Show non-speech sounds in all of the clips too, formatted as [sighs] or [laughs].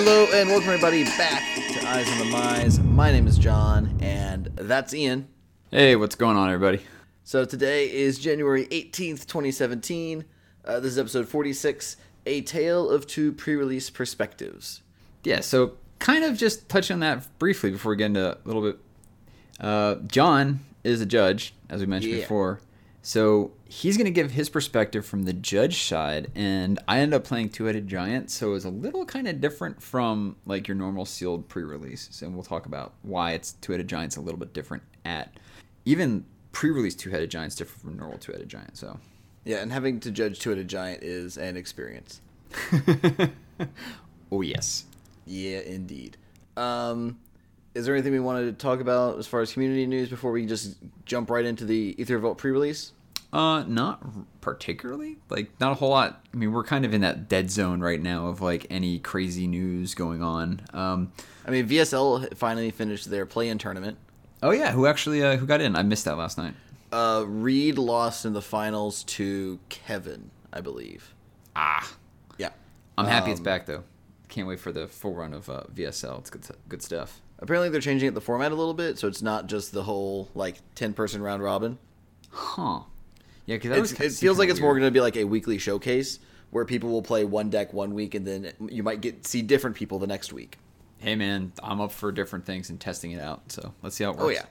Hello and welcome everybody back to Eyes on the Mize. My name is John and that's Ian. Hey, what's going on, everybody? So today is January 18th, 2017. Uh, this is episode 46, A Tale of Two Pre-Release Perspectives. Yeah, so kind of just touch on that briefly before we get into a little bit. Uh, John is a judge, as we mentioned Yeah. before. So he's going to give his perspective from the judge side, and I ended up playing Two Headed Giant, so it's a little kind of different from like your normal sealed pre-release, and we'll talk about why it's Two Headed Giant's a little bit different at even pre-release Two Headed Giant's different from normal Two Headed Giant. So Yeah, and having to judge Two-Headed Giant is an experience. [laughs] oh yes, Yeah, indeed. Um, is there anything we wanted to talk about as far as community news before we just jump right into the Ether Vault pre-release? Uh, not particularly. Like, not a whole lot. I mean, we're kind of in that dead zone right now of like any crazy news going on. Um, I mean, VSL finally finished their play-in tournament. oh yeah, who actually uh, who got in? I missed that last night. Uh, Reed lost in the finals to Kevin, I believe. Ah, Yeah. I'm happy it's Um, back though. Can't wait for the full run of uh, VSL. It's good, good stuff. Apparently, they're changing it the format a little bit, so it's not just the whole like ten-person round robin. Huh? Yeah, because it feels like it's more going to be like a weekly showcase where people will play one deck one week, and then you might get see different people the next week. Hey man, I'm up for different things and testing it out. So let's see how it works. Oh yeah.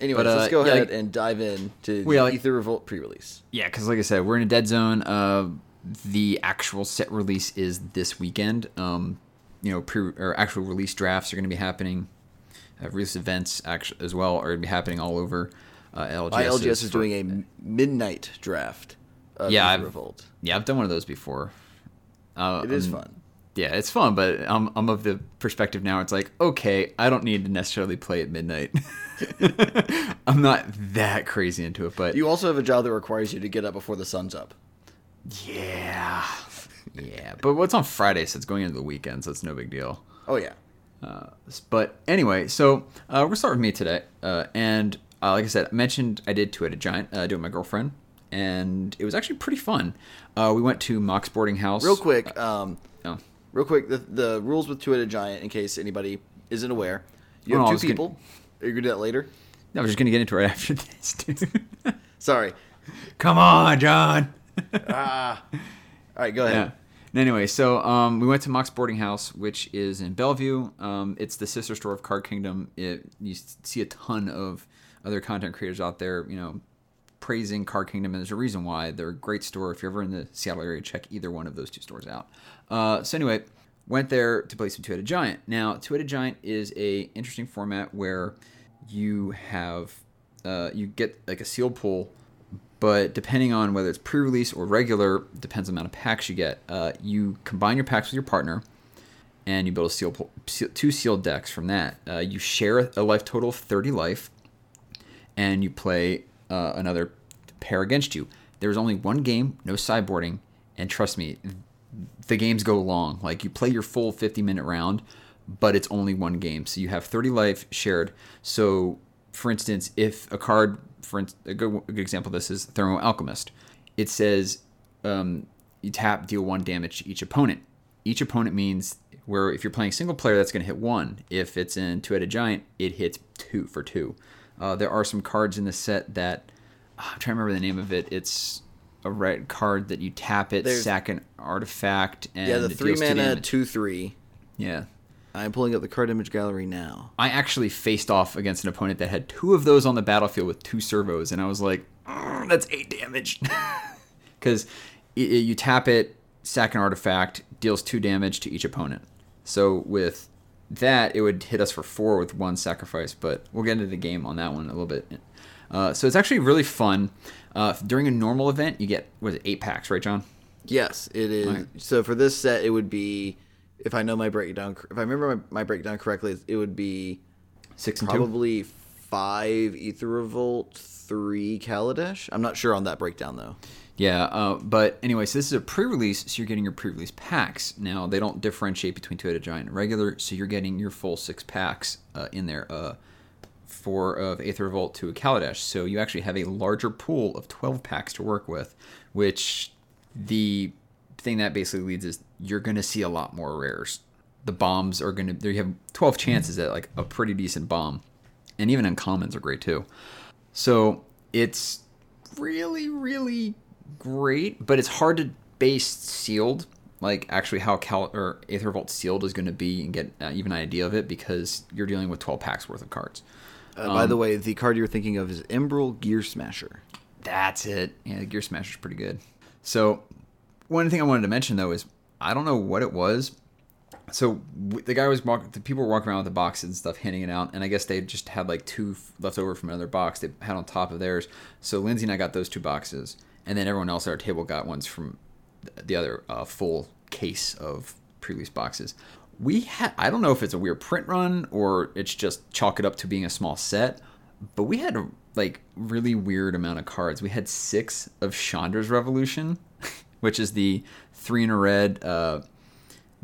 Anyways, But, uh, let's go yeah, ahead like- and dive in to Well, yeah, the like- Aether Revolt pre-release. Yeah, because like I said, we're in a dead zone. Uh, the actual set release is this weekend. Um, you know, pre or actual release drafts are going to be happening. Uh, release events actually as well are going to be happening all over. Uh, LGS, My LGS is for- doing a midnight draft of Yeah, I've- Revolt. Yeah, I've done one of those before. Uh, It is um, fun. Yeah, it's fun, but I'm I'm of the perspective now. It's like okay, I don't need to necessarily play at midnight. [laughs] I'm not that crazy into it, but You also have a job that requires you to get up before the sun's up. yeah, yeah. But what's on Friday? So it's going into the weekend, so it's no big deal. Oh yeah. Uh, but anyway, so uh, we're start with me today, uh, and uh, like I said, I mentioned I did two-headed giant, uh, doing my girlfriend, and it was actually pretty fun. Uh, we went to Mox Boarding House. Real quick, um, Oh. real quick, the, the rules with two-headed giant, in case anybody isn't aware, you Oh, have was two gonna- people. Are you gonna do that later? No, I'm just gonna get into it right after this, dude. [laughs] Sorry. Come on, John. [laughs] ah. All right, go ahead. And anyway, so um, we went to Mox Boarding House, which is in Bellevue. Um, it's the sister store of Card Kingdom. It, you see a ton of other content creators out there, you know, praising Card Kingdom, and there's a reason why. They're a great store. If you're ever in the Seattle area, check either one of those two stores out. Uh, so anyway, went there to play some Two-Headed Giant. Now, Two-Headed Giant is a interesting format where you have uh, you get like a sealed pool but depending on whether it's pre-release or regular depends on the amount of packs you get uh, you combine your packs with your partner and you build a seal two sealed decks from that uh, you share a life total of 30 life and you play uh, another pair against you. There's only one game no sideboarding and trust me the games go long. Like you play your full 50 minute round but it's only one game. So you have 30 life shared. So for instance if a card for a good, a good example of this is thermo alchemist. It says um, you tap deal one damage to each opponent. Each opponent means where if you're playing single player that's going to hit one. If it's in two-headed giant it hits two for two uh, there are some cards in the set that ah, i'm trying to remember the name of it it's a red card that you tap it There's- sack an artifact and Yeah, the three mana damage. two three. yeah I'm pulling up the card image gallery now. I actually faced off against an opponent that had two of those on the battlefield with two servos, and I was like, "Mm, "That's eight damage," [laughs] because you tap it, sack an artifact, deals two damage to each opponent. So with that, it would hit us for four with one sacrifice, but we'll get into the game on that one a little bit. Uh, so it's actually really fun. Uh, during a normal event, you get was it eight packs, right, John? Yes, it is. Alright. So for this set, it would be, if I know my breakdown, if I remember my, my breakdown correctly, it would be Six and two. probably five Aether Revolt, three Kaladesh. I'm not sure on that breakdown though. Yeah, uh, but anyway, so this is a pre-release, so you're getting your pre-release packs. Now they don't differentiate between two-headed giant and regular, so you're getting your full six packs uh, in there. Uh, four of Aether Revolt to a Kaladesh, so you actually have a larger pool of 12 packs to work with, which the thing that basically leads is you're going to see a lot more rares the bombs are going to, you have 12 chances at like a pretty decent bomb. And even uncommons are great too. So it's really, really great, but it's hard to base sealed, like actually how Cal or Aether Vault sealed is going to be and get uh, even an idea of it because you're dealing with 12 packs worth of cards. Uh, by the way, the card you're thinking of is Embraal Gear Smasher. That's it. Yeah, Gear Smasher's pretty good. So, one thing I wanted to mention though is I don't know what it was. So the guy was walking. The people were walking around with the boxes and stuff, handing it out, and I guess they just had like two left over from another box they had on top of theirs. So Lindsay and I got those two boxes, and then everyone else at our table got ones from the other uh, full case of pre-release boxes. We had I don't know if it's a weird print run or it's just chalk it up to being a small set, but we had a like really weird amount of cards. We had six of Chandra's Revolution, [laughs] which is the three in a red, uh,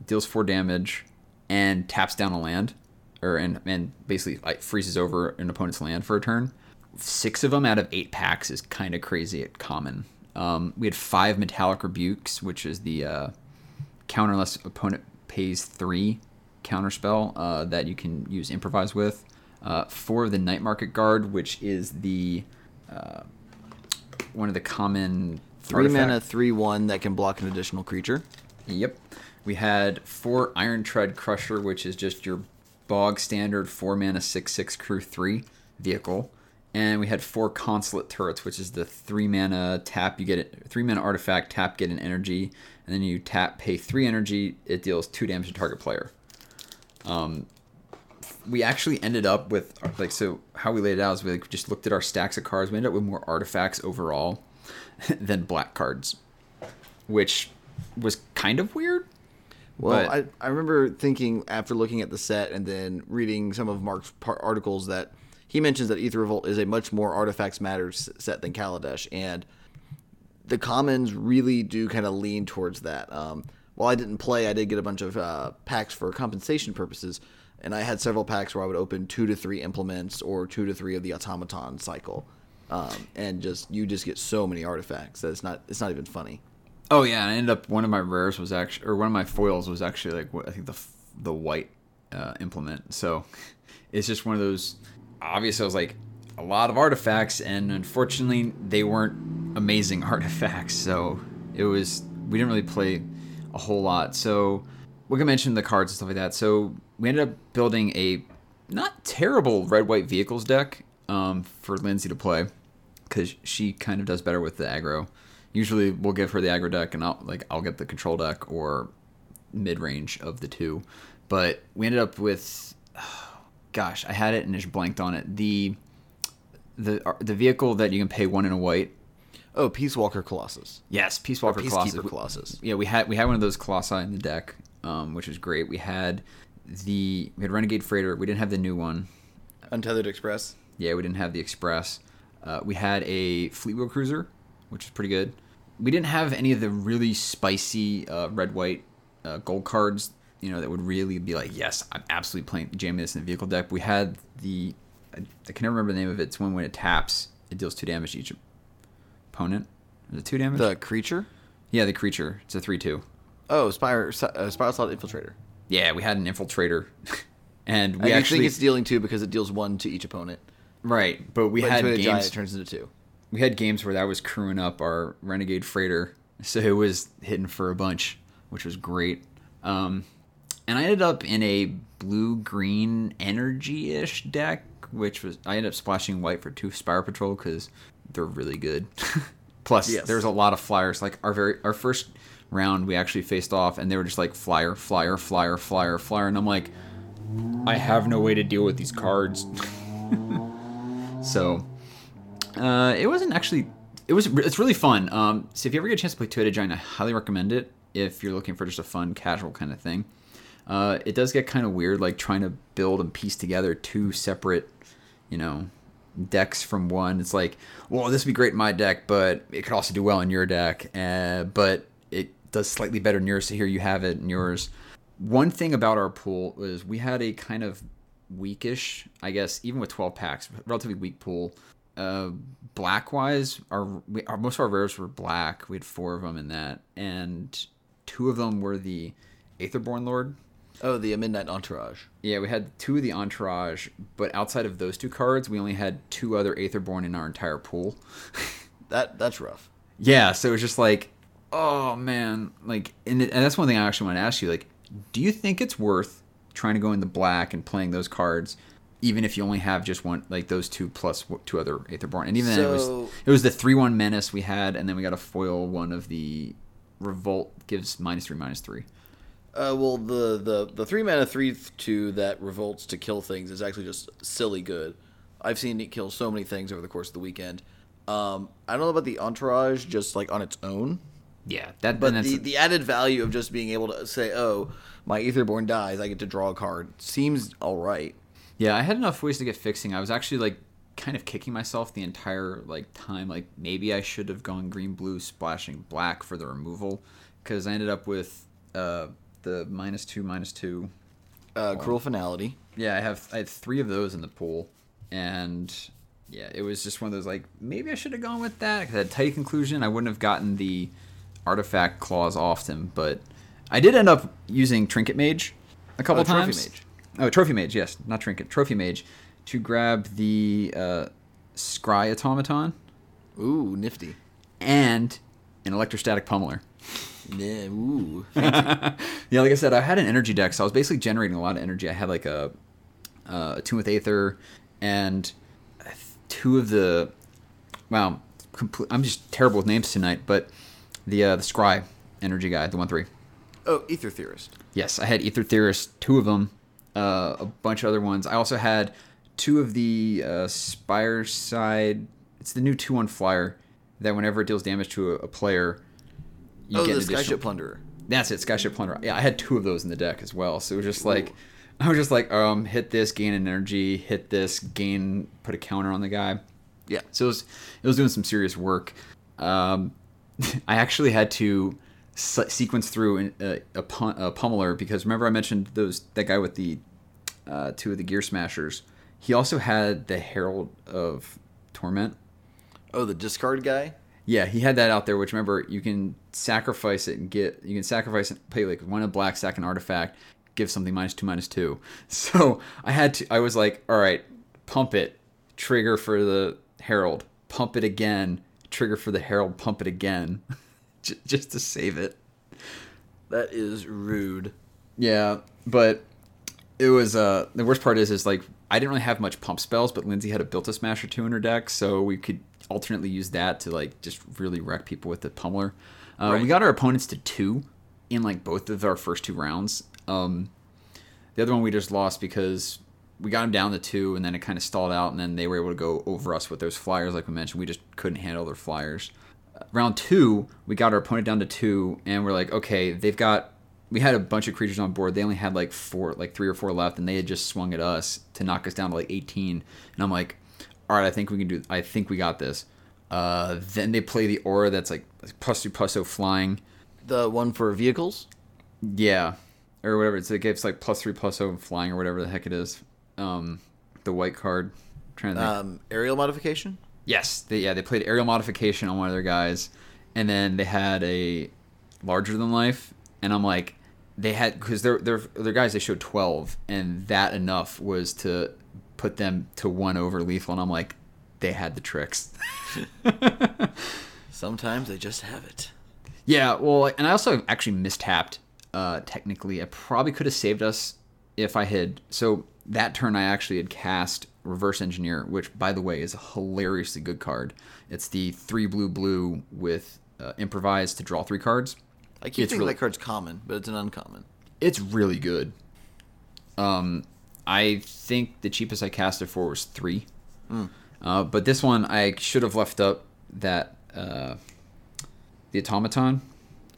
deals four damage, and taps down a land, or and and basically like freezes over an opponent's land for a turn. Six of them out of eight packs is kind of crazy at common. Um, we had five Metallic Rebukes, which is the uh, counter unless opponent pays three counter spell uh, that you can use improvise with. Uh, four of the Night Market Guard, which is the uh, one of the common Three artifact- mana, three one that can block an additional creature. Yep. We had four Iron Tread Crusher, which is just your bog standard four mana six six crew three vehicle, and we had four Consulate Turrets, which is the three mana tap you get it three mana artifact tap get an energy, and then you tap pay three energy. It deals two damage to target player. Um, we actually ended up with like so how we laid it out is we like, just looked at our stacks of cards. We ended up with more artifacts overall [laughs] than black cards, which was kind of weird. Well, But- I, I remember thinking after looking at the set and then reading some of Mark's par- articles that he mentions that Aether Revolt is a much more artifacts matters set than Kaladesh, and the commons really do kind of lean towards that. Um, while I didn't play, I did get a bunch of uh, packs for compensation purposes, and I had several packs where I would open two to three implements or two to three of the automaton cycle, um, and just you just get so many artifacts that it's not it's not even funny. Oh yeah, and I ended up one of my rares was actually or one of my foils was actually like I think the the white uh, implement. So [laughs] it's just one of those. Obviously, I was like a lot of artifacts, and unfortunately, they weren't amazing [laughs] artifacts. So it was we didn't really play a whole lot. So we can mention the cards and stuff like that. So we ended up building a not terrible red white vehicles deck um, for Lindsay to play because she kind of does better with the aggro. Usually, we'll give her the aggro deck, and I'll like I'll get the control deck or mid range of the two. But we ended up with, gosh, I had it and just blanked on it. The the uh, the vehicle that you can pay one in a white. Oh, Peace Walker Colossus. Yes, Peace Walker Peacekeeper Colossus. Colossus. Yeah, we had we had one of those colossi in the deck, um, which was great. We had the we had Renegade Freighter. We didn't have the new one. Untethered Express. Yeah, we didn't have the Express. Uh, we had a Fleetwheel Cruiser, which is pretty good. We didn't have any of the really spicy uh, red white uh, gold cards, you know, that would really be like, yes, I'm absolutely playing jamming this in the vehicle deck. We had the I, I can never remember the name of it. It's when when it taps, it deals two damage to each opponent. Is it two damage? The creature? yeah, the creature. It's a three-two. Oh, Spire, uh, Spiral Slot Infiltrator. Yeah, we had an infiltrator, [laughs] and I we do actually think it's dealing two because it deals one to each opponent. right, but we But had games. giant, it turns into two. we had games where that was crewing up our renegade freighter [laughs] so it was hitting for a bunch which was great um, and i ended up in a blue green energy-ish deck which was i ended up splashing white for two spire patrol because they're really good [laughs] plus Yes. there's a lot of flyers like our very our first round we actually faced off and they were just like flyer flyer flyer flyer flyer and i'm like i have no way to deal with these cards [laughs] so uh, it wasn't actually. It was. It's really fun. Um, so if you ever get a chance to play Headed Giant, I highly recommend it. If you're looking for just a fun, casual kind of thing, uh, it does get kind of weird, like trying to build and piece together two separate, you know, decks from one. It's like, well, this would be great in my deck, but it could also do well in your deck. Uh, but it does slightly better in yours. So here you have it in yours. One thing about our pool was we had a kind of weakish, I guess, even with 12 packs, relatively weak pool. Uh, black wise, our, our most of our rares were black. We had four of them in that, and two of them were the Aetherborn Lord, Oh, the Midnight Entourage. Yeah, we had two of the Entourage, but outside of those two cards, we only had two other Aetherborn in our entire pool. [laughs] That that's rough. yeah, so it was just like, oh man, like, and, it, and that's one thing I actually want to ask you. Like, do you think it's worth trying to go in the black and playing those cards, even if you only have just one, like those two two other Aetherborn? And even then, it was it was the three one menace we had, and then we got a foil one of the revolt gives minus three minus three. Uh, well, the, the the three mana three two that revolts to kill things is actually just silly good. I've seen it kill so many things over the course of the weekend. Um, I don't know about the entourage just like on its own, Yeah, that but that's the, the added value of just being able to say, "Oh, my Aetherborn dies, I get to draw a card," seems all right. Yeah, I had enough ways to get fixing. I was actually like kind of kicking myself the entire like time. Like maybe I should have gone green blue splashing black for the removal because I ended up with uh, the minus two minus two. Uh, Cruel finality. Yeah, I have I had three of those in the pool, and yeah, it was just one of those like maybe I should have gone with that. I had Tidy Conclusion. I wouldn't have gotten the artifact clause off him, but I did end up using trinket mage a couple Oh, Trophy times. Mage. Oh, trophy mage, yes, not trinket, trophy mage, to grab the uh, scry automaton Ooh, nifty. and an electrostatic pummeler. Yeah, ooh. [laughs] yeah, like I said, I had an energy deck, so I was basically generating a lot of energy. I had like a, uh, Attune with Aether and two of the, wow, complete, I'm just terrible with names tonight, but the uh, the Scry energy guy, the one three. oh, Aether Theorist. Yes, I had Aether Theorist, two of them, uh, a bunch of other ones. I also had two of the uh, Spire side. It's the new two one flyer that whenever it deals damage to a, a player, you oh, get the additional- Skyship Plunderer. that's it, Skyship Plunderer. Yeah, I had two of those in the deck as well. So it was just like, I was just like, um, hit this, gain an energy, hit this, gain, put a counter on the guy. Yeah. So it was, it was doing some serious work. Um, [laughs] I actually had to se- sequence through an, a, a, pun- a pummeler because remember I mentioned those that guy with the uh, two of the gear smashers. He also had the Herald of Torment. Oh, the discard guy. Yeah, he had that out there. Which remember, you can sacrifice it and get. You can sacrifice it, play like one in black, sack an artifact, give something minus two, minus two. [laughs] So I had to. I was like, all right, pump it, trigger for the herald, pump it again, trigger for the herald, pump it again, [laughs] J- just to save it. That is rude. Yeah, but it was uh the worst part is is like I didn't really have much pump spells, but Lindsay had a Built to Smash or two in her deck, so we could alternately use that to like just really wreck people with the pummeler. Uh, We got our opponents to two in like both of our first two rounds. Um, the other one we just lost because we got them down to two, and then it kind of stalled out, and then they were able to go over us with those flyers, like we mentioned. We just couldn't handle their flyers. Uh, round two, we got our opponent down to two, and we're like, okay, they've got. We had a bunch of creatures on board. They only had like four, like three or four left, and they had just swung at us to knock us down to like 18. And I'm like, all right, I think we can do. I think we got this. Uh, then they play the aura that's like plus oh flying. The one for vehicles. Yeah, or whatever. It's, it gives like plus three plus oh flying or whatever the heck it is. Um, the white card. trying to think. Um, aerial modification. yes, they, yeah, they played aerial modification on one of their guys, and then they had a larger than life, and I'm like, they had because their their their guys they showed twelve, and that enough was to put them to one over lethal, and I'm like, they had the tricks. [laughs] Sometimes they just have it. Yeah, well, and I also actually mistapped. Uh, technically, I probably could have saved us if I had. So that turn, I actually had cast Reverse Engineer, which, by the way, is a hilariously good card. It's the three blue blue with uh, improvise to draw three cards. I keep It's thinking really- that card's common, but it's an uncommon. It's really good. Um, I think the cheapest I cast it for was three. Uh, but this one, I should have left up that uh, the automaton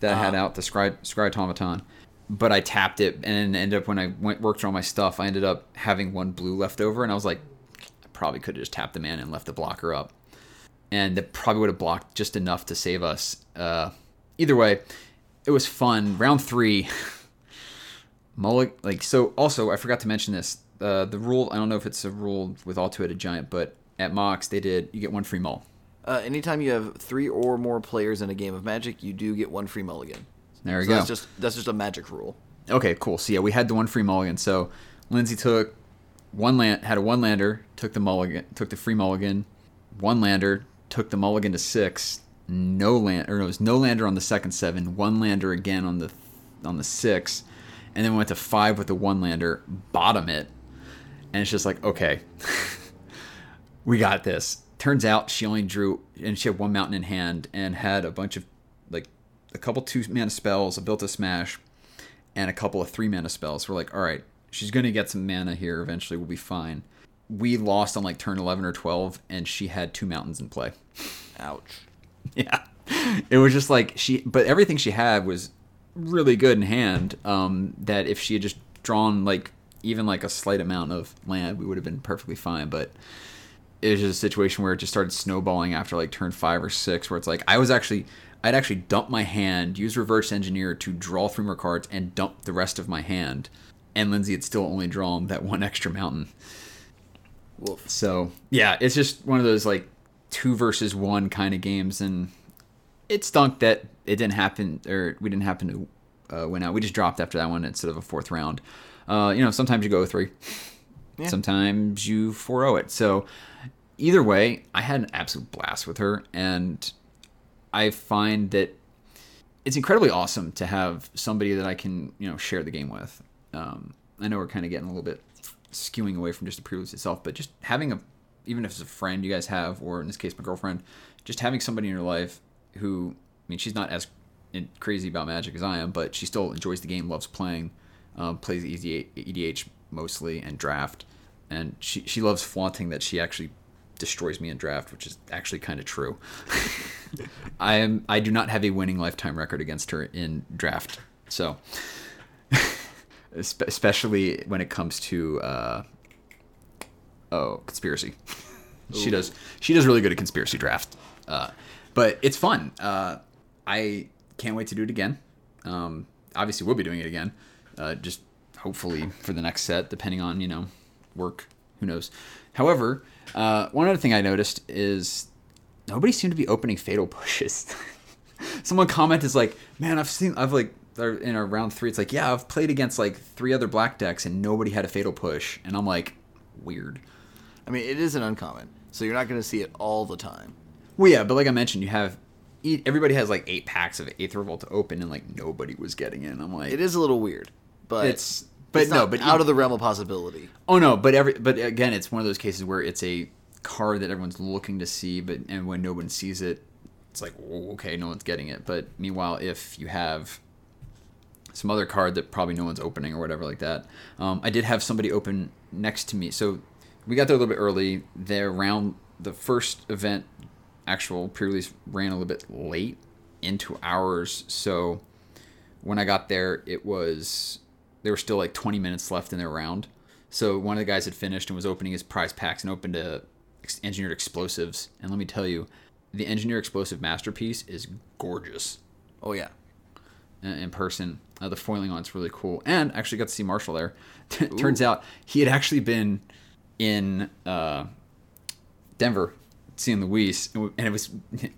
that I had Ah. out, the scry, scry automaton. But I tapped it, and ended up when I went worked on my stuff, I ended up having one blue left over, and I was like, I probably could have just tapped the man and left the blocker up, and that probably would have blocked just enough to save us. Uh, either way, it was fun. Round three. [laughs] Mullig like so. Also, I forgot to mention this. Uh, the rule. I don't know if it's a rule with all two-headed giant, but at Mox they did. You get one free mull. Uh, anytime you have three or more players in a game of Magic, you do get one free mulligan. There we So go. That's just that's just a Magic rule. Okay, cool. So yeah, we had the one free mulligan. So Lindsay took one land, had a one lander, took the mulligan, took the free mulligan, one lander, took the mulligan to six, no land, or no, it was no lander on the second seven, one lander again on the on the six, and then we went to five with the one lander, bottom it, and it's just like okay, [laughs] we got this. Turns out she only drew, and she had one mountain in hand, and had a bunch of like a couple two mana spells, a Built to Smash, and a couple of three mana spells. We're like, all right, she's gonna get some mana here eventually. We'll be fine. We lost on like turn eleven or twelve, and she had two mountains in play. [laughs] Ouch. Yeah, it was just like she, but everything she had was really good in hand. Um, that if she had just drawn like even like a slight amount of land, we would have been perfectly fine. But it was just a situation where it just started snowballing after like turn five or six, where it's like I was actually. I'd actually dump my hand, use reverse engineer to draw three more cards, and dump the rest of my hand. And Lindsay had still only drawn that one [laughs] extra mountain. Wolf. So yeah, it's just one of those like two versus one kind of games, and it stunk that it didn't happen or we didn't happen to uh, win out. We just dropped after that one instead of a fourth round. Uh, you know, sometimes you go three, Yeah. sometimes you 4-0 it. So either way, I had an absolute blast with her, and I find that it's incredibly awesome to have somebody that I can you know share the game with. Um, I know we're kind of getting a little bit skewing away from just the preludes itself, but just having a even if it's a friend you guys have, or in this case my girlfriend, just having somebody in your life who I mean she's not as crazy about Magic as I am, but she still enjoys the game, loves playing, um, plays EDH, mostly and draft, and she she loves flaunting that she actually destroys me in draft, which is actually kind of true. [laughs] I am I do not have a winning lifetime record against her in draft, so [laughs] especially when it comes to uh, oh conspiracy. [laughs] she does she does really good at conspiracy draft, uh, but it's fun. Uh, I can't wait to do it again. Um, obviously, we'll be doing it again. Uh, just hopefully for the next set, depending on you know work. Who knows? However, uh, one other thing I noticed is nobody seemed to be opening fatal [laughs] pushes. Someone commented like, "Man, I've seen I've like in our round three. It's like, yeah, I've played against like three other black decks and nobody had a fatal push, and I'm like, weird. I mean, it isn't uncommon, so you're not going to see it all the time. Well, yeah, but like I mentioned, you have everybody has like eight packs of Aether Revolt to open, and like nobody was getting in. I'm like, It is a little weird, but It's- but it's no, but out of the realm of possibility. Oh no, but every but again, it's one of those cases where it's a card that everyone's looking to see, but and when no one sees it, it's like oh, okay, no one's getting it. But meanwhile, if you have some other card that probably no one's opening or whatever like that, um, I did have somebody open next to me, so we got there a little bit early. There around the first event, actual pre-release ran a little bit late into ours, so when I got there, it was there were still like 20 minutes left in their round. So one of the guys had finished and was opening his prize packs and opened a ex- engineered explosives. And let me tell you, the engineered explosive masterpiece is gorgeous Oh yeah, in, in person. Uh, the foiling on it's really cool, and actually got to see Marshall there. [laughs] Turns out he had actually been in uh, Denver seeing Luis, and it was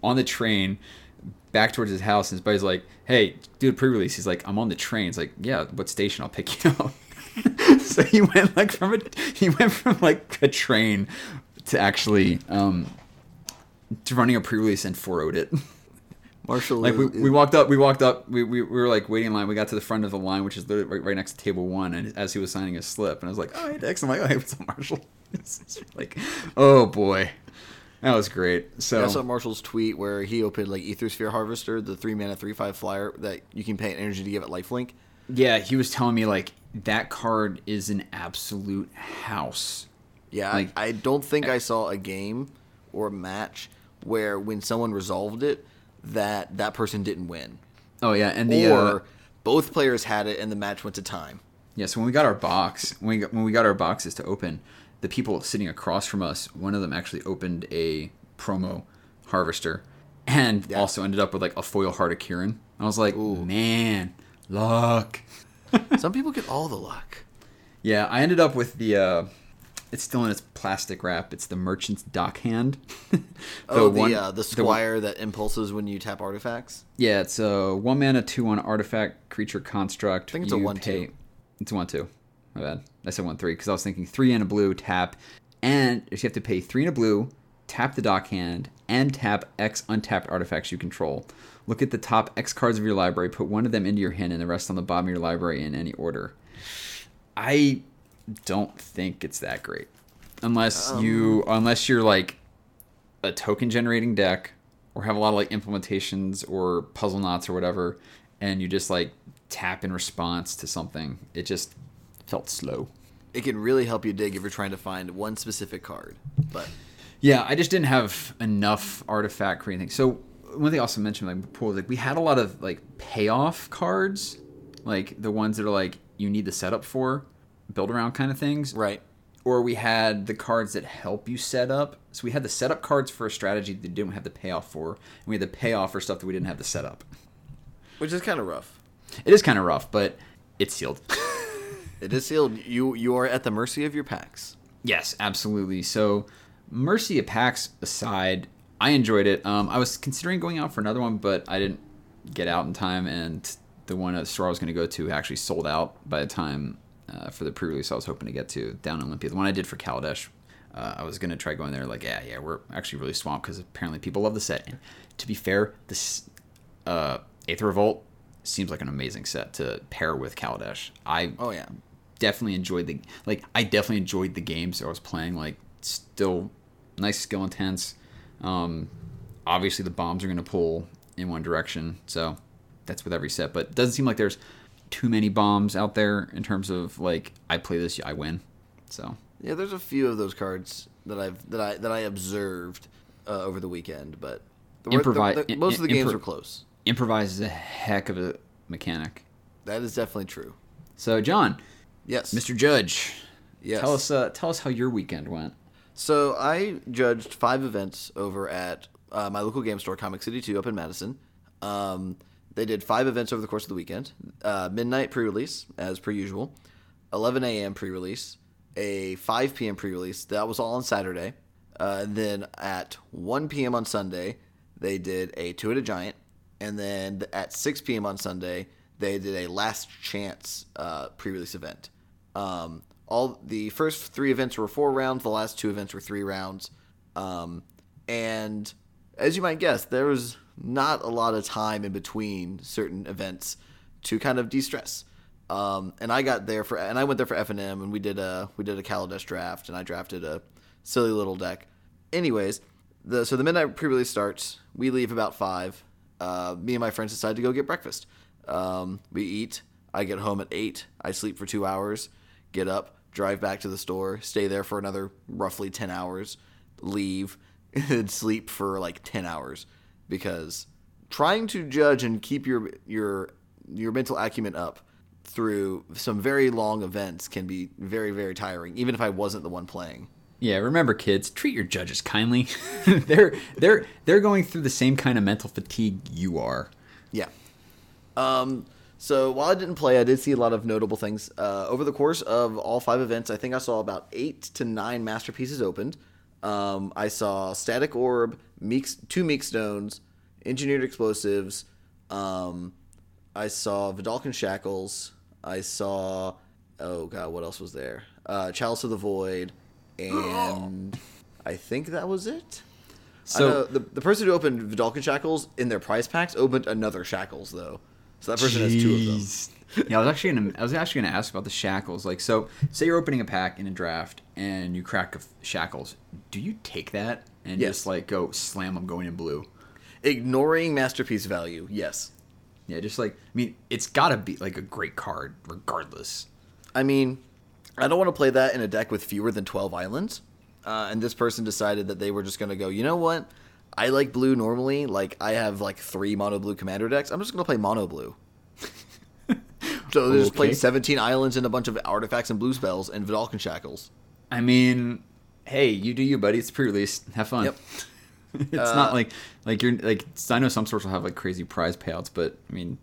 on the train back towards his house. And his buddy's like, "Hey, do a pre-release." He's like, "I'm on the train." It's like, "Yeah, what station? I'll pick you up." [laughs] so he went like from a he went from like a train to actually um, to running a pre-release and 4 it. Marshall. Like we, we walked up, we walked up, we, we, we were like waiting in line. We got to the front of the line, which is literally right, right next to table one. And as he was signing his slip, and I was like, "Oh, hey, Dex." I'm like, "Oh, hey, what's up, Marshall?" [laughs] It's like, oh boy, that was great. So I saw Marshall's tweet where he opened like Aethersphere Harvester, the three mana three five flyer that you can pay an energy to give it lifelink. yeah, he was telling me like that card is an absolute house. Yeah, Like- I, I don't think I saw a game or a match where when someone resolved it, that that person didn't win, Oh yeah, and the or uh, both players had it and the match went to time. Yeah, so when we got our box, when we got, when we got our boxes to open, the people sitting across from us, one of them actually opened a promo harvester, and Yeah. also ended up with like a foil Heart of Kiran. I was like, Ooh. man, luck. [laughs] Some people get all the luck. Yeah, I ended up with the uh, it's still in its plastic wrap. It's the Merchant's Dockhand. [laughs] the oh, the one- uh, the one- squire that impulses when you tap artifacts. yeah, it's a one mana, two one artifact creature construct. I think it's a 1/2. It's a one two. My bad. I said one three because I was thinking three and a blue tap, and if you have to pay three and a blue, tap the dock hand, and tap X untapped artifacts you control. Look at the top X cards of your library. Put one of them into your hand, and the rest on the bottom of your library in any order. I don't think it's that great, unless um. you unless you're like a token generating deck or have a lot of like implementations or puzzle knots or whatever, and you just like tap in response to something. It just felt slow. It can really help you dig if you're trying to find one specific card. But Yeah, I just didn't have enough artifact creating things. So one thing I also mentioned like before, like we had a lot of like payoff cards, like the ones that are like you need the setup for, build around kind of things. right, Or we had the cards that help you set up. So we had the setup cards for a strategy that didn't have the payoff for, and we had the payoff for stuff that we didn't have the setup. which is kind of rough. It is kind of rough, but it's sealed. [laughs] It is sealed. You you are at the mercy of your packs. Yes, absolutely. So, Mercy of packs aside, I enjoyed it. Um, I was considering going out for another one, but I didn't get out in time, and the one at the store I was going to go to actually sold out by the time uh, for the pre-release I was hoping to get to down in Olympia. The one I did for Kaladesh, uh, I was going to try going there. Like, yeah, yeah, we're actually really swamped because apparently people love the set. And to be fair, this uh, Aether Revolt seems like an amazing set to pair with Kaladesh. I Oh yeah, definitely enjoyed the like I definitely enjoyed the games I was playing. Like still nice skill intense. Um, obviously the bombs are going to pull in one direction, so that's with every set. But it doesn't seem like there's too many bombs out there in terms of like I play this, I win. So yeah. There's a few of those cards that I've that I that I observed uh, over the weekend, but the, the- the- most of the games impro- were close. improvise is a heck of a mechanic. That is definitely true. So John, Yes, Mr. Judge, Yes. tell us uh, tell us how your weekend went. So I judged five events over at uh, my local game store, Comic City Two, up in Madison. Um, they did five events over the course of the weekend. Uh, midnight pre-release, as per usual. 11 a.m. pre-release. A 5 p.m. pre-release. That was all on Saturday. Uh, and then at 1 p.m. on Sunday, they did a Two at a giant. And then at 6 p.m. on Sunday, they did a last chance uh, pre-release event. Um, all the first three events were four rounds. The last two events were three rounds. Um, and as you might guess, there was not a lot of time in between certain events to kind of de-stress. Um, and I got there for, and I went there for F and M, and we did a we did a Kaladesh draft, and I drafted a silly little deck. Anyways, the so the midnight pre-release starts. We leave about five. Uh, me and my friends decide to go get breakfast. Um, we eat. I get home at eight. I sleep for two hours. Get up, drive back to the store, stay there for another roughly ten hours, leave, [laughs] and sleep for like ten hours because trying to judge and keep your your your mental acumen up through some very long events can be very very tiring even if I wasn't the one playing. Yeah, remember kids, treat your judges kindly. [laughs] they're they're they're going through the same kind of mental fatigue you are. Yeah. Um, so while I didn't play, I did see a lot of notable things. Uh, over the course of all five events, I think I saw about eight to nine masterpieces opened. Um, I saw Static Orb, Meek, two Meek Stones, Engineered Explosives. Um, I saw Vedalken Shackles. I saw, oh god, what else was there? Uh, Chalice of the Void, and I think that was it. So- the, the person who opened Vedalken Shackles in their prize packs opened another Shackles though. So that person has two of them. Yeah, I was actually gonna I was actually gonna ask about the shackles. Like, so say you're opening a pack in a draft and you crack a f- shackles. Do you take that and Yes. just like go slam them going in blue? Ignoring masterpiece value, yes. Yeah, just like I mean, it's gotta be like a great card regardless. I mean, I don't want to play that in a deck with fewer than 12 islands. Uh, and this person decided that they were just going to go, you know what? I like blue normally. Like, I have like three mono blue commander decks. I'm just going to play mono blue. [laughs] so they just Okay. played 17 islands and a bunch of artifacts and blue spells and Vedalken Shackles. I mean, hey, you do you, buddy. It's pre-release. Have fun. Yep. [laughs] it's Uh, not like like you're like I know some sorts will have like crazy prize payouts, but I mean,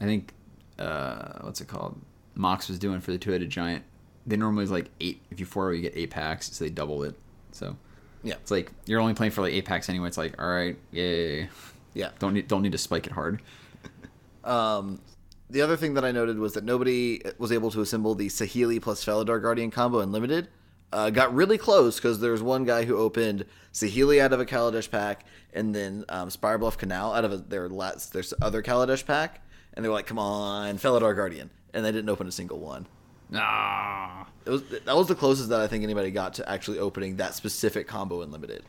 I think uh, what's it called? Mox was doing for the two-headed giant they normally is like eight. If you four, you get eight packs, so they double it. So Yeah. it's like you're only playing for like eight packs anyway. It's like all right, yay. Yeah. Don't need don't need to spike it hard. Um, the other thing that I noted was that nobody was able to assemble the Saheeli plus Felidar Guardian combo in limited. Uh, got really close because there was one guy who opened Saheeli out of a Kaladesh pack and then um, Spirebluff Canal out of a, their last, their other Kaladesh pack, and they were like, "Come on, Felidar Guardian," and they didn't open a single one. Ah. It was that was the closest that I think anybody got to actually opening that specific combo in limited.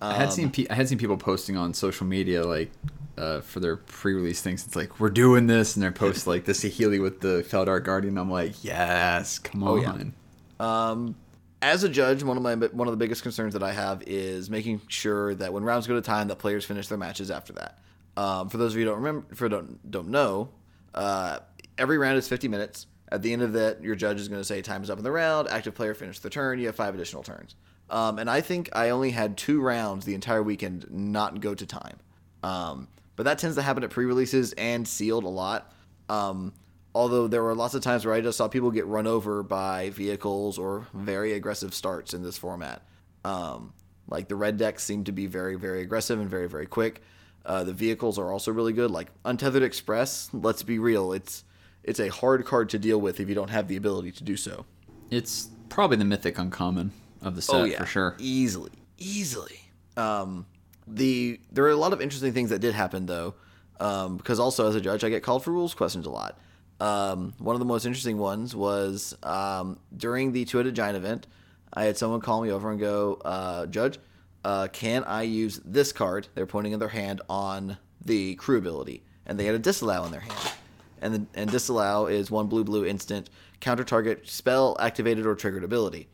I had seen pe- I had seen people posting on social media like uh, for their pre-release things. It's like we're doing this, and they're post like the Saheeli with the Felidar Guardian. I'm like, yes, come on. Oh, yeah. Um, as a judge, one of my one of the biggest concerns that I have is making sure that when rounds go to time, that players finish their matches after that. Um, for those of you who don't remember, for don't don't know, uh, every round is 50 minutes. At the end of that, your judge is going to say time is up in the round. Active player finished the turn. You have five additional turns. Um, and I think I only had two rounds the entire weekend not go to time. Um, but that tends to happen at pre-releases and sealed a lot. Um, although there were lots of times where I just saw people get run over by vehicles or very aggressive starts in this format. Um, like the red decks seem to be very, very aggressive and very, very quick. Uh, the vehicles are also really good. Like Untethered Express, let's be real, it's it's a hard card to deal with if you don't have the ability to do so. It's probably the mythic uncommon of the set for sure. easily, easily. Um, the there are a lot of interesting things that did happen though, um, because also as a judge, I get called for rules questions a lot. Um, one of the most interesting ones was um, during the two-headed giant event. I had someone call me over and go, uh, "Judge, uh, can I use this card?" They're pointing in their hand on the crew ability, and they had a disallow in their hand. And the, and disallow is one blue blue instant counter target spell activated or triggered ability.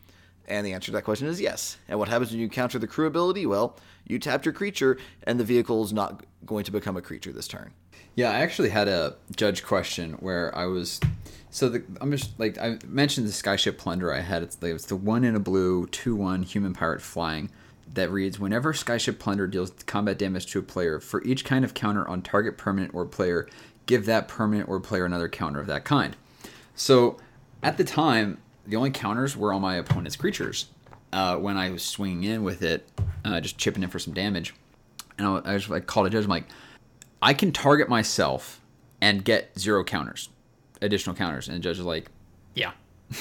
And the answer to that question is yes. And what happens when you counter the crew ability? Well, you tapped your creature, and the vehicle is not going to become a creature this turn. Yeah, I actually had a judge question where I was. So the I'm just like I mentioned the skyship plunder I had. It's, it's the one in a blue two one human pirate flying that reads whenever skyship plunder deals combat damage to a player for each kind of counter on target permanent or player, give that permanent or player another counter of that kind. So at the time, the only counters were on my opponent's creatures. Uh, when I was swinging in with it, uh, just chipping in for some damage, and I, I just like called a judge. I'm like, I can target myself and get zero counters, additional counters. And the judge is like, yeah. [laughs]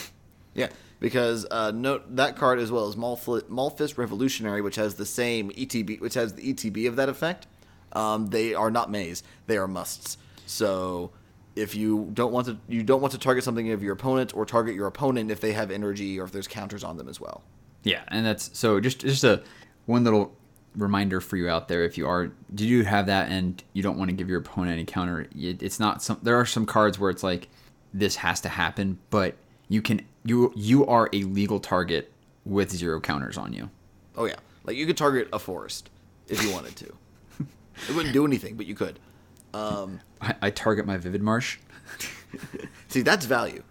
Yeah, because uh, note that card as well as Malf- Maulfist Revolutionary, which has the same ETB, which has the ETB of that effect. Um, they are not maze; they are musts. So if you don't want to, you don't want to target something of your opponent, or target your opponent if they have energy or if there's counters on them as well. Yeah, and that's so just just a one little reminder for you out there if you are do you have that and you don't want to give your opponent any counter it, it's not some there are some cards where it's like this has to happen but you can you you are a legal target with zero counters on you Oh yeah, like you could target a forest if you wanted to. [laughs] it wouldn't do anything, but you could. Um, I, I target my vivid marsh [laughs] see, that's value.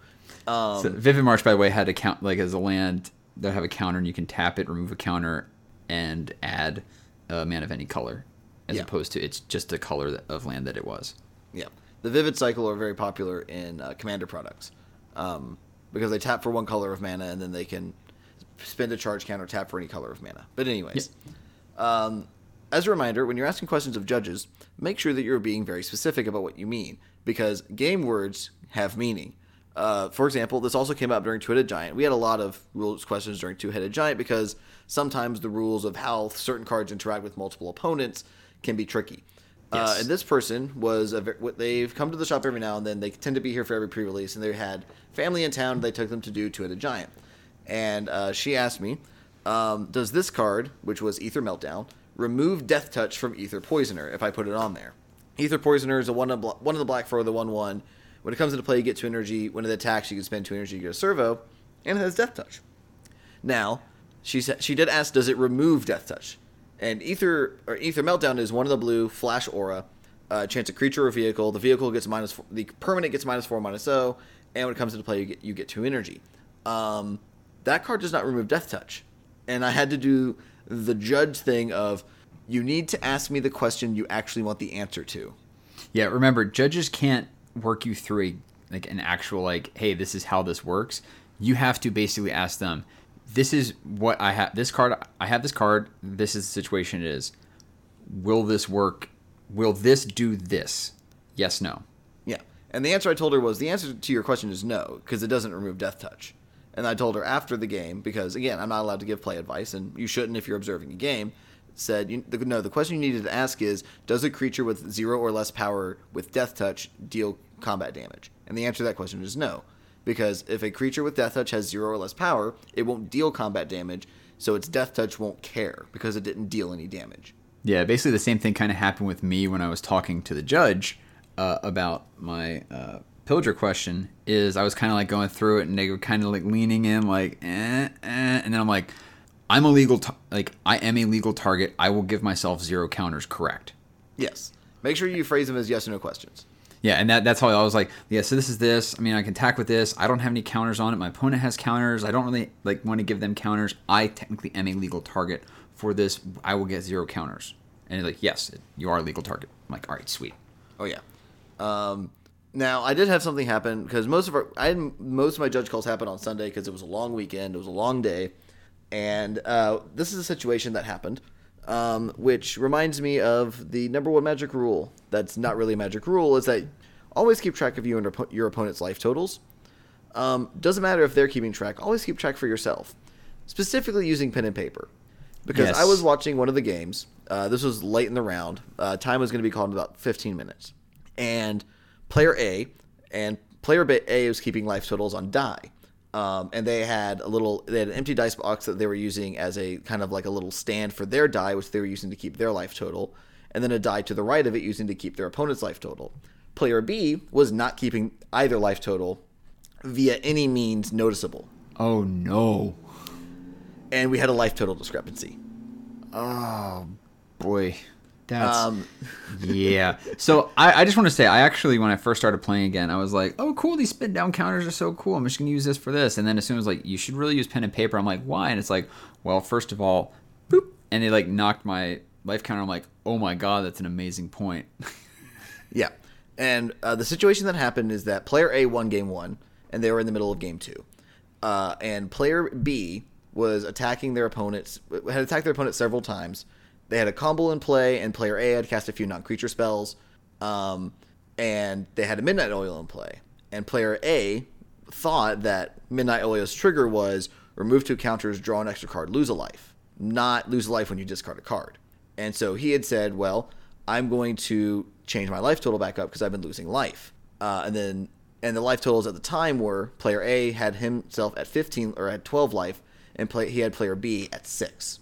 Um, so vivid marsh by the way had a count like as a land that have a counter and you can tap it remove a counter and add a man of any color as Yeah. opposed to it's just a color of land that it was Yeah, the Vivid Cycle are very popular in uh, Commander products um, because they tap for one color of mana and then they can spend a charge counter tap for any color of mana. But anyways, um, as a reminder, when you're asking questions of judges, make sure that you're being very specific about what you mean because game words have meaning. Uh, for example, this also came up during Two-Headed Giant. We had a lot of rules questions during Two-Headed Giant because sometimes the rules of how certain cards interact with multiple opponents can be tricky. Uh, and this person was a, they've come to the shop every now and then. They tend to be here for every pre-release, and they had family in town. They took them to do Two-Headed Giant, and uh, she asked me, um, "Does this card, which was Aether Meltdown, remove Death Touch from Aether Poisoner if I put it on there?" Aether Poisoner is a one of one of the black for the one one. When it comes into play, you get two energy. When it attacks, you can spend two energy to get a servo, and it has Death Touch. Now, she said she did ask, does it remove Death Touch? And Ether or Aether Meltdown is one of the blue flash aura. Uh, chance a creature or vehicle. The vehicle gets minus four, the permanent gets minus four minus O, and when it comes into play, you get you get two energy. Um, that card does not remove Death Touch, and I had to do the judge thing of you need to ask me the question you actually want the answer to. Yeah, remember, judges can't work you through a, like an actual like, hey, this is how this works. you have to basically ask them, "This is what I have. This card. I have this card. This is the situation. It is. Will this work? Will this do this? Yes, no." Yeah. And the answer I told her was the answer to your question is no, because it doesn't remove Death Touch. And I told her after the game, because again, I'm not allowed to give play advice, and you shouldn't if you're observing a game. Said you, the, no. The question you needed to ask is: Does a creature with zero or less power with Death Touch deal combat damage? And the answer to that question is no, because if a creature with Death Touch has zero or less power, it won't deal combat damage, so its Death Touch won't care because it didn't deal any damage. Yeah, basically the same thing kind of happened with me when I was talking to the judge uh, about my uh, pillager question. Is I was kind of like going through it, and they were kind of like leaning in, like, eh, eh, and then I'm like, I'm a legal, t- like, I am a legal target. I will give myself zero counters. Correct. Yes. Make sure you phrase them as yes or no questions. Yeah, and that, that's how I was like, yeah. So this is this. I mean, I can attack with this. I don't have any counters on it. My opponent has counters. I don't really like want to give them counters. I technically am a legal target for this. I will get zero counters. And like, yes, you are a legal target. I'm like, all right, sweet. Oh yeah. Um, now I did have something happen because most of our I had most of my judge calls happen on Sunday because it was a long weekend. It was a long day, and uh, this is a situation that happened, um, which reminds me of the number one magic rule. That's not really a magic rule. Is that always keep track of you and your opponent's life totals. Um, doesn't matter if they're keeping track. Always keep track for yourself, specifically using pen and paper. Because Yes. I was watching one of the games. Uh, this was late in the round. Uh, time was going to be called in about 15 minutes. And player A and player A was keeping life totals on die. Um, and they had a little, they had an empty dice box that they were using as a kind of like a little stand for their die, which they were using to keep their life total. And then a die to the right of it using to keep their opponent's life total. Player B was not keeping either life total via any means noticeable. Oh no. And we had a life total discrepancy. Oh boy. That's Um, yeah. So I, I just want to say, I actually, when I first started playing again, I was like, oh, cool, these spin down counters are so cool. I'm just going to use this for this. And then as soon as like, you should really use pen and paper, I'm like, why? And it's like, well, first of all, boop. And they like knocked my life counter. I'm like, oh my God, that's an amazing point. [laughs] Yeah. And uh, the situation that happened is that player A won game one, and they were in the middle of game two. Uh, and player B was attacking their opponents, had attacked their opponent several times. They had a combo in play, and player A had cast a few non creature spells. Um, and they had a Midnight Oil in play. And player A thought that Midnight Oil's trigger was remove two counters, draw an extra card, lose a life. Not lose a life when you discard a card. And so he had said, well, I'm going to change my life total back up because I've been losing life. Uh, and then, and the life totals at the time were player A had himself at 15 or at 12 life, and play, he had player B at six.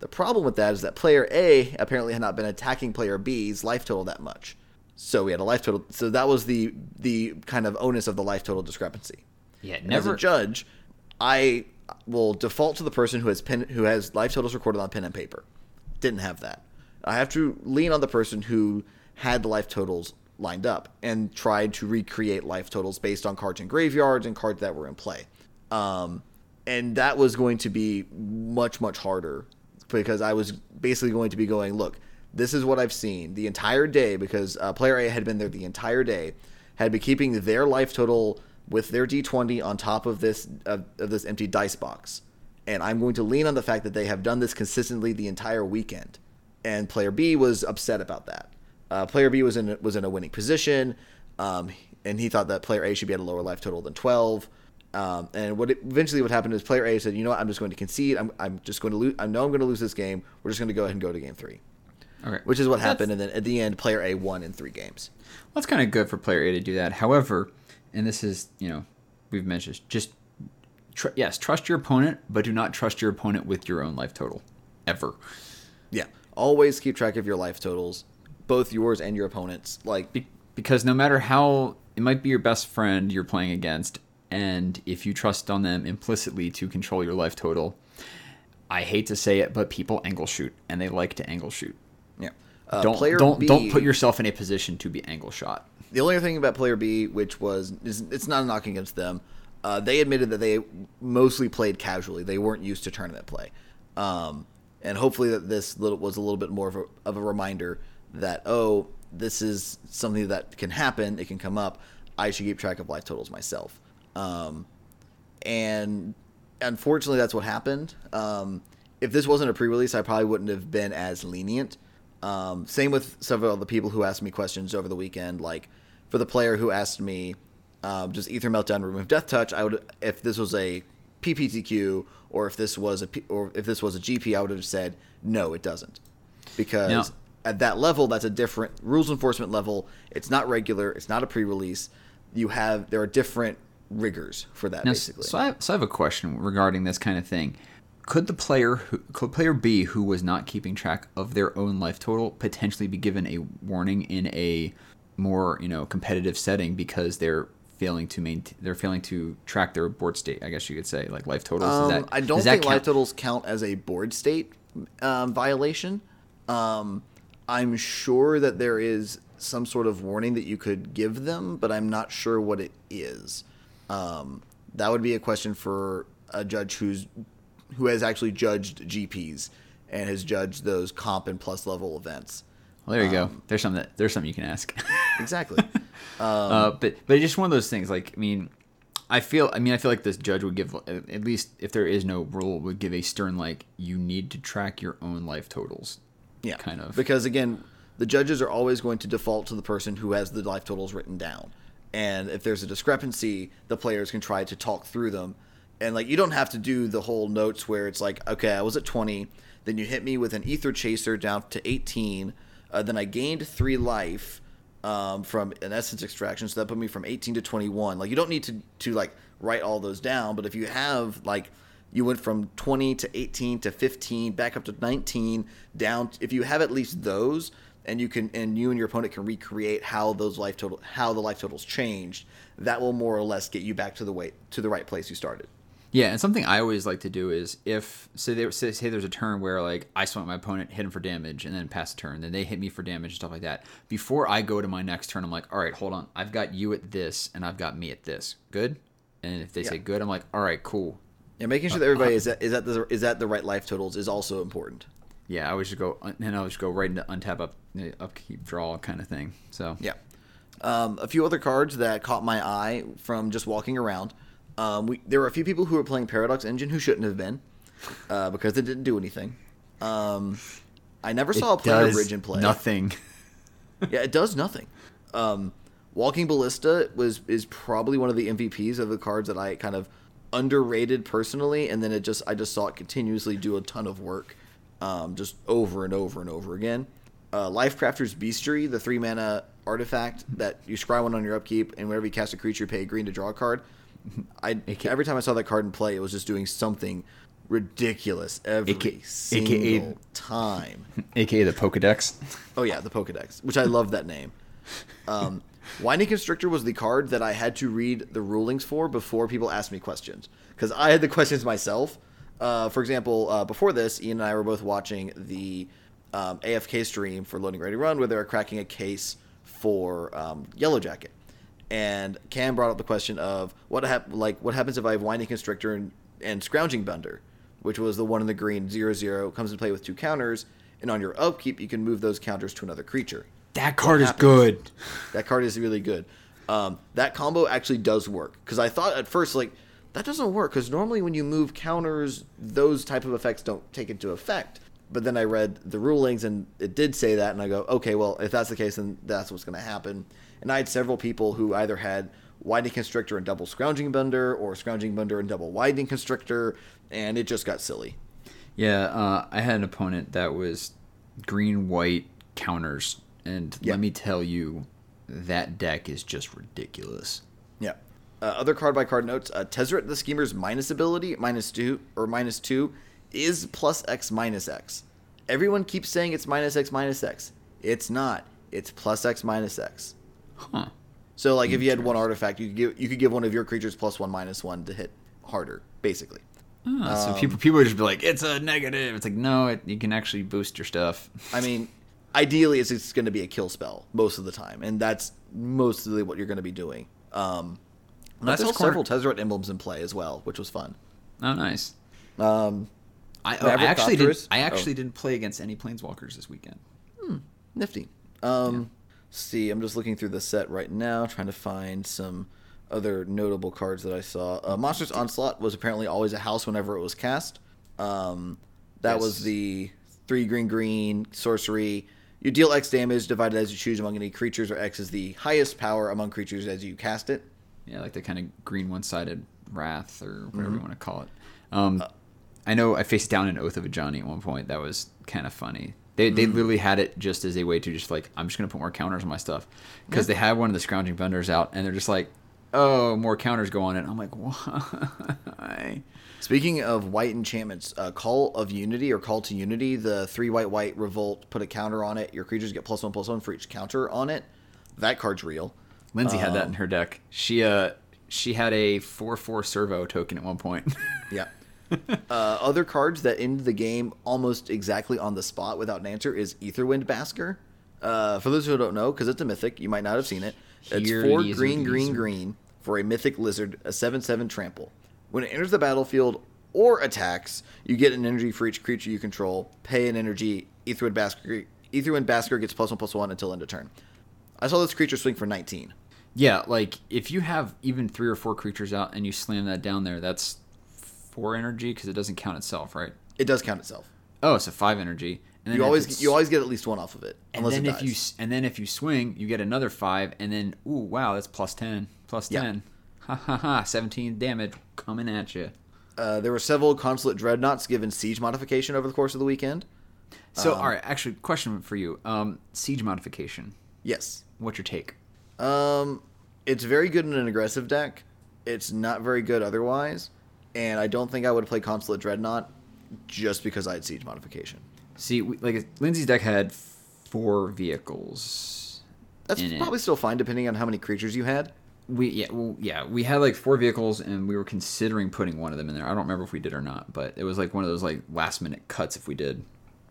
The problem with that is that player A apparently had not been attacking player B's life total that much. So we had a life total. So that was the the kind of onus of the life total discrepancy. Yeah, And as a judge, I will default to the person who has pen who has life totals recorded on pen and paper. Didn't have that. I have to lean on the person who had the life totals lined up and tried to recreate life totals based on cards in graveyards and cards that were in play. Um, and that was going to be much much harder because I was basically going to be going, look, this is what I've seen the entire day because uh, player A had been there the entire day, had been keeping their life total with their d20 on top of this of, of this empty dice box, and I'm going to lean on the fact that they have done this consistently the entire weekend. And player B was upset about that. Uh, player B was in was in a winning position, um, and he thought that player A should be at a lower life total than 12. Um, and what it, eventually what happened is player A said, "You know what? I'm just going to concede. I'm, I'm just going to lose. I know I'm going to lose this game. We're just going to go ahead and go to game three, Okay. which is what That's- happened. And then at the end, player A won in three games. Well, that's kind of good for player A to do that. However, and this is, you know, we've mentioned just tr- yes, trust your opponent, but do not trust your opponent with your own life total ever. Yeah, always keep track of your life totals, both yours and your opponent's. Like, Be- because no matter how it might be your best friend you're playing against, and if you trust on them implicitly to control your life total, I hate to say it, but people angle shoot, and they like to angle shoot. yeah, uh, don't don't B, don't put yourself in a position to be angle shot. The only thing about player B, which was is, it's not a knock against them, uh, they admitted that they mostly played casually. They weren't used to tournament play, um, and hopefully that this little was a little bit more of a, of a reminder that oh, this is something that can happen. It can come up. I should keep track of life totals myself. Um, and unfortunately, that's what happened. Um, if this wasn't a pre-release, I probably wouldn't have been as lenient. Um, same with several of the people who asked me questions over the weekend. Like for the player who asked me, um, "Does Aether Meltdown remove Death Touch?" I would, if this was a PPTQ or if this was a P, or if this was a GP, I would have said no, it doesn't, because at that level, that's a different rules enforcement level. It's not regular. It's not a pre-release. You have there are different rigors for that Now, basically. so I, have, so I have a question regarding this kind of thing. Could the player who could player B who was not keeping track of their own life total potentially be given a warning in a more you know competitive setting because they're failing to maintain they're failing to track their board state? I guess you could say like life totals. Um, that- I don't think life totals count as a board state um, violation. Um, I'm sure that there is some sort of warning that you could give them, but I'm not sure what it is. Um, that would be a question for a judge who's who has actually judged GPs and has judged those comp and plus level events. Well, there you um, go. There's something that there's something you can ask. [laughs] Exactly. uh, but but it's just one of those things. Like I mean, I feel I mean I feel like this judge would give at least if there is no rule would give a stern like you need to track your own life totals. Yeah, kind of. Because again, the judges are always going to default to the person who has the life totals written down, and if there's a discrepancy, the players can try to talk through them. And like, you don't have to do the whole notes where it's like, okay, I was at 20, then you hit me with an Aether Chaser down to 18, uh, then I gained three life um, from an essence extraction, so that put me from 18 to 21. Like, you don't need to to like write all those down, but if you have like you went from 20 to 18 to 15 back up to 19 down if you have at least those and you can and you and your opponent can recreate how those life total how the life totals changed that will more or less get you back to the way to the right place you started Yeah, and something I always like to do is if say they say, say there's a turn where like I swung my opponent, hit him for damage, and then pass a turn, then they hit me for damage and stuff like that. Before I go to my next turn, I'm like, all right, hold on, I've got you at this, and I've got me at this. Good. And if they say good, I'm like, all right, cool. yeah, making sure uh, that everybody uh, is at, is at the is at the right life totals is also important Yeah, I always just go and I always go right into untap up upkeep draw kind of thing. So Yeah. Um, a few other cards that caught my eye from just walking around. Um, we, there were a few people who were playing Paradox Engine who shouldn't have been uh, because it didn't do anything. Um, I never saw a Planar Bridge in play. nothing. [laughs] Yeah, it does nothing. Um, Walking Ballista was is probably one of the MVPs of the cards that I kind of underrated personally, and then it just I just saw it continuously do a ton of work, um, just over and over and over again. Uh, Lifecrafter's Bestiary, the three mana artifact that you scry one on your upkeep, and whenever you cast a creature, pay a green to draw a card. I every time I saw that card in play, it was just doing something ridiculous every AKA single time. [laughs] AKA the Pokedex. Oh yeah, the Pokedex, which I love that name. Um, [laughs] Winding Constrictor was the card that I had to read the rulings for before people asked me questions because I had the questions myself. Uh, for example, uh, before this, Ian and I were both watching the um, AFK stream for Loading Ready Run where they were cracking a case for um, Yellow Jacket, and Cam brought up the question of what hap- like what happens if I have Winding Constrictor and, and Scrounging Bandar, which was the one in the green zero zero comes into play with two counters, and on your upkeep you can move those counters to another creature. That card is good. That card is really good. Um, that combo actually does work because I thought at first like that doesn't work because normally when you move counters, those type of effects don't take into effect. But then I read the rulings and it did say that, and I go, okay, well if that's the case, then that's what's going to happen. And I had several people who either had Winding Constrictor and double Scrounging Bandar, or Scrounging Bandar and double Winding Constrictor, and it just got silly. Yeah, uh, I had an opponent that was green white counters, and Yeah. let me tell you, that deck is just ridiculous. Uh, other card by card notes: uh, Tezzeret the Schemer's minus ability, minus two or minus two, is plus X minus X. Everyone keeps saying it's minus X minus X. It's not. It's plus X minus X. Huh. So like if you had one artifact, you could give you could give one of your creatures plus one minus one to hit harder, basically. So Um, people people would just be like, it's a negative. It's like no, it, you can actually boost your stuff. I mean, ideally, it's, it's going to be a kill spell most of the time, and that's mostly what you're going to be doing. Um, That's saw several Tezzeret emblems in play as well, which was fun. Oh, nice. Um, I, oh, I actually did. I actually Oh. didn't play against any planeswalkers this weekend. Nifty. Um, See, I'm just looking through the set right now, trying to find some other notable cards that I saw. Uh, Monstrous Onslaught was apparently always a house whenever it was cast. Um, that Yes. was the three green green sorcery. You deal X damage divided as you choose among any creatures, or X is the highest power among creatures as you cast it. Yeah, like the kind of green one-sided wrath or whatever Mm-hmm. you want to call it. Um, Uh, I know I faced down an Oath of Ajani at one point. That was kind of funny. They, they Mm. literally had it just as a way to just like I'm just gonna put more counters on my stuff because they had one of the Scrounging Bandars out and they're just like, oh, more counters go on it. I'm like, why? Speaking of white enchantments, uh, Call of Unity or Call to Unity, the three white white revolt, put a counter on it. Your creatures get plus one plus one for each counter on it. That card's real. Lindsay had Um, that in her deck. She uh she had a four four servo token at one point. [laughs] Yeah. [laughs] uh, other cards that end the game almost exactly on the spot without an answer is Aetherwind Basker. Uh, for those who don't know, because it's a mythic, you might not have seen it. It's Here four it green, green, green for a mythic lizard, a 7 7 trample. When it enters the battlefield or attacks, you get an energy for each creature you control. Pay an energy. Aetherwind Basker, Aetherwind Basker gets plus one plus one until end of turn. I saw this creature swing for 19. Yeah, like if you have even three or four creatures out and you slam that down there, that's four energy because it doesn't count itself, right? It does count itself. Oh, it's a five energy. And You always you always get at least one off of it, and unless then it if you and then if you swing, you get another five, and then ooh wow, that's plus ten, plus Yeah. ten, ha ha ha, seventeen damage coming at you. Uh, there were several consulate dreadnoughts given siege modification over the course of the weekend. So Um, all right, actually, question for you: um, siege modification. Yes. What's your take? Um, it's very good in an aggressive deck. It's not very good otherwise, and I don't think I would play consulate dreadnought just because I had siege modification. See, we, like Lindsay's deck had four vehicles. That's in it. probably still fine depending on how many creatures you had. We yeah well yeah we had like four vehicles and we were considering putting one of them in there. I don't remember if we did or not, but it was like one of those like last minute cuts if we did.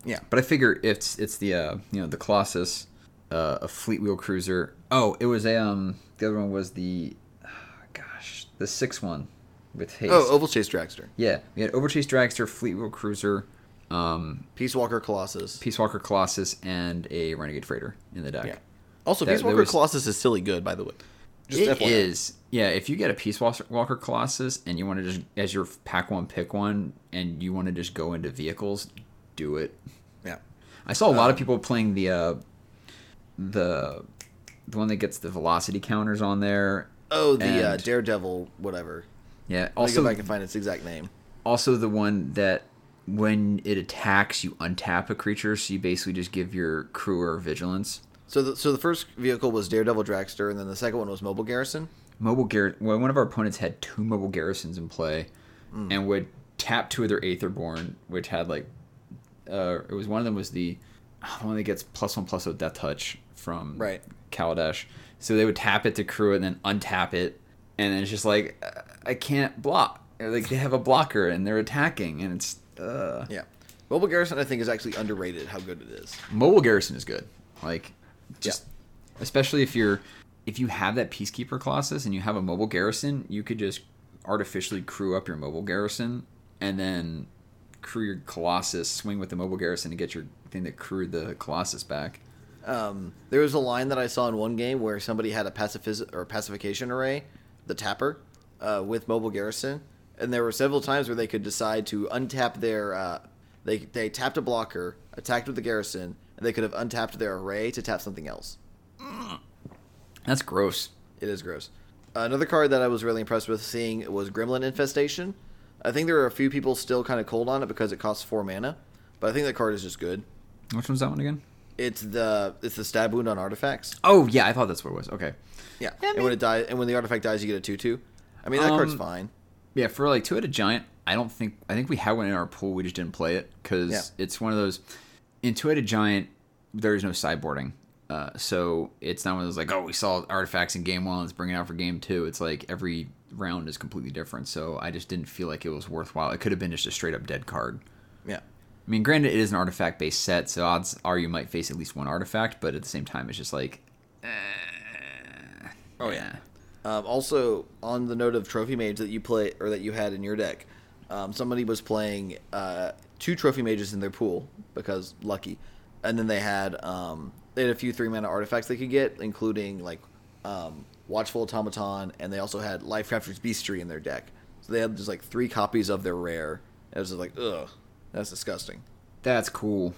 Yeah. But I figure it's it's the uh, you know the Colossus, uh, a fleet wheel cruiser. Oh, it was a um the other one was the, [sighs] gosh the sixth one, with haste. Oh, Ovalchase Dragster, yeah, we had Ovalchase Dragster, fleet wheel cruiser, um, Peacewalker Colossus. Peacewalker Colossus, and a Renegade Freighter in the deck. Yeah. Also, That- Peace Walker was- Colossus is silly good, by the way. Just It FYI. is. Yeah, if you get a Peacewalker Colossus and you want to just, as your pack one, pick one, and you want to just go into vehicles, do it. Yeah. I saw a lot of Um, people playing the, uh, the, the one that gets the velocity counters on there. Oh, the uh, Daredevil, whatever. Yeah. Also, go back and find its exact name. also the one that when it attacks, you untap a creature, so you basically just give your crew vigilance. So, the, so the first vehicle was Daredevil Dragster, and then the second one was Mobile Garrison. mobile gar well, one of our opponents had two mobile garrisons in play Hmm. and would tap two of their aetherborn which had like uh it was one of them was the the one that gets plus one plus plus one death touch from Right. Kaladesh. So they would tap it to crew it and then untap it and it's just like I can't block. Like they have a blocker and they're attacking and it's uh Yeah. Mobile Garrison, I think, is actually underrated how good it is. mobile garrison is good. Like just especially if you're if you have that peacekeeper colossus and you have a mobile garrison, you could just artificially crew up your mobile garrison and then crew your colossus, swing with the mobile garrison to get your thing that crewed the colossus back. Um, there was a line that I saw in one game where somebody had a pacific or pacification array, the tapper, uh, with mobile garrison, and there were several times where they could decide to untap their. Uh, they they tapped a blocker, attacked with the garrison, and they could have untapped their array to tap something else. That's gross. It is gross. Another card that I was really impressed with seeing was Gremlin Infestation. I think there are a few people still kind of cold on it because it costs four mana, but I think that card is just good. Which one's that one again? It's the it's the stab wound on artifacts. Oh yeah, I thought that's what it was. Okay. Yeah, Yeah, I and when it dies, and when the artifact dies, you get a two-two. I mean, that card's Um, fine. Yeah, for like two-headed giant, I don't think I think we had one in our pool. We just didn't play it because Yeah. it's one of those. In two-headed giant, there is no sideboarding, uh, so it's not one of those like, oh, we saw artifacts in game one, let's bring it out for game two. It's like every round is completely different. So I just didn't feel like it was worthwhile. It could have been just a straight-up dead card. Yeah, I mean, granted, it is an artifact-based set, so odds are you might face at least one artifact, but at the same time, it's just like, eh, Oh, yeah. Um, also, on the note of trophy mage that you play or that you had in your deck, um, somebody was playing uh, two trophy mages in their pool because lucky, and then they had um, they had a few three mana artifacts they could get, including like um, Watchful Automaton, and they also had Lifecrafter's Bestiary in their deck. So they had just like three copies of their rare. It was just like, ugh, that's disgusting. That's cool.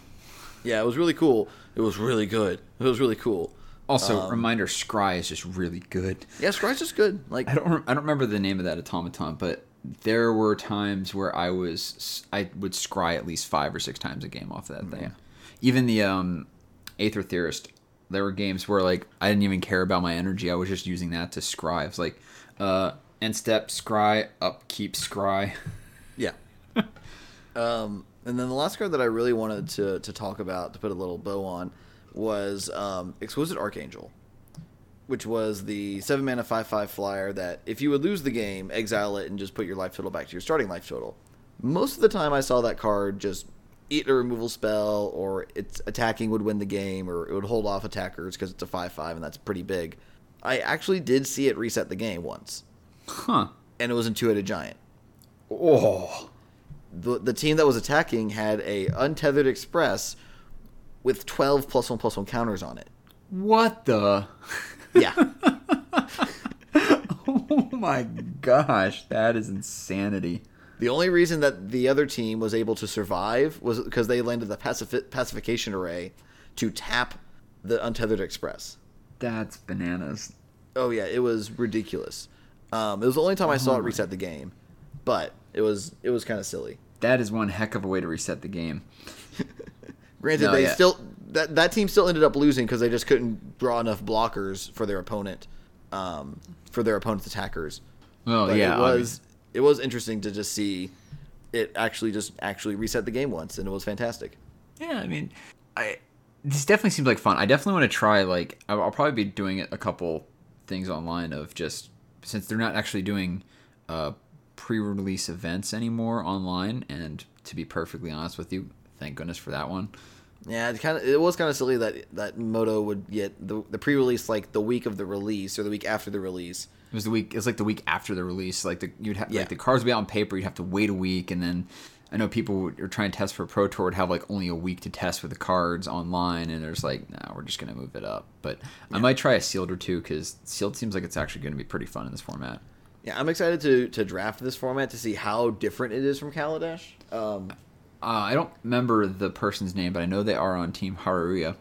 Yeah, it was really cool. It was really good. It was really cool. Also, reminder: Scry is just really good. Yeah, Scry's just good. Like, I don't rem- I don't remember the name of that automaton, but there were times where I was I would scry at least five or six times a game off that thing. Even the um, Aether Theorist, there were games where like I didn't even care about my energy. I was just using that to scry. It's like uh, end step scry, upkeep scry. Yeah. [laughs] um, and then the last card that I really wanted to, to talk about to put a little bow on was um, Exquisite Archangel, which was the seven mana five five flyer that if you would lose the game, exile it and just put your life total back to your starting life total. Most of the time, I saw that card just eat a removal spell, or its attacking would win the game, or it would hold off attackers because it's a five five and that's pretty big. I actually did see it reset the game once, Huh. and it was in two headed giant Oh. The, the team that was attacking had a untethered express with 12 plus 1 plus 1 counters on it What the? yeah [laughs] oh my gosh, that is insanity. the only reason that the other team was able to survive was because they landed the pacifi- pacification array to tap the untethered express That's bananas. oh yeah it was ridiculous um, it was the only time i saw Oh it reset the game but it was it was kind of silly That is one heck of a way to reset the game. [laughs] Granted, No, they yeah. still that that team still ended up losing because they just couldn't draw enough blockers for their opponent, um, for their opponent's attackers. Well, But yeah, it was it was interesting to just see it actually just actually reset the game once, and it was fantastic. Yeah, I mean, I this definitely seems like fun. I definitely want to try. Like, I'll, I'll probably be doing it a couple things online of just since they're not actually doing uh, pre-release events anymore online. And to be perfectly honest with you, thank goodness for that one. Yeah, it kind of it was kind of silly that that Moto would get the the pre-release like the week of the release or the week after the release. It was the week. It was like the week after the release. Like the you'd have Yeah. like the cards would be out on paper. You'd have to wait a week, and then I know people are trying to test for Pro Tour would have like only a week to test with the cards online, and there's like, nah, we're just gonna move it up. But I might try a sealed or two because sealed seems like it's actually going to be pretty fun in this format. Yeah, I'm excited to to draft this format to see how different it is from Kaladesh. Um, Uh, I don't remember the person's name, but I know they are on Team Hareruya,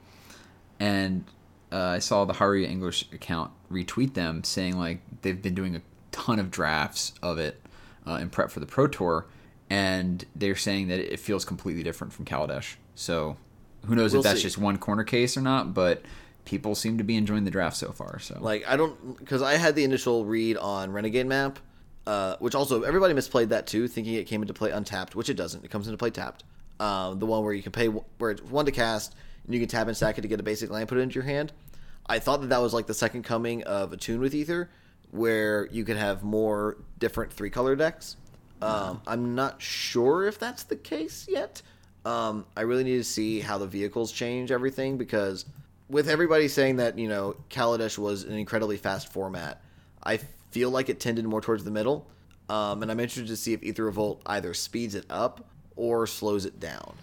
and uh, I saw the Hareruya English account retweet them saying like they've been doing a ton of drafts of it uh, in prep for the Pro Tour, and they're saying that it feels completely different from Kaladesh. So who knows We'll if that's see. just one corner case or not, but people seem to be enjoying the draft so far. So Like I don't because I had the initial read on Renegade Map, uh, which also everybody misplayed that too, thinking it came into play untapped, which it doesn't. It comes into play tapped. Um, the one where you can pay where it's one to cast and you can tap and stack it to get a basic land put into your hand. I thought that that was like the second coming of Attune with Aether, where you could have more different three color decks. Um, I'm not sure if that's the case yet. Um, I really need to see how the vehicles change everything because with everybody saying that you know Kaladesh was an incredibly fast format, I feel like it tended more towards the middle, um, and I'm interested to see if Aether Revolt either speeds it up or slows it down.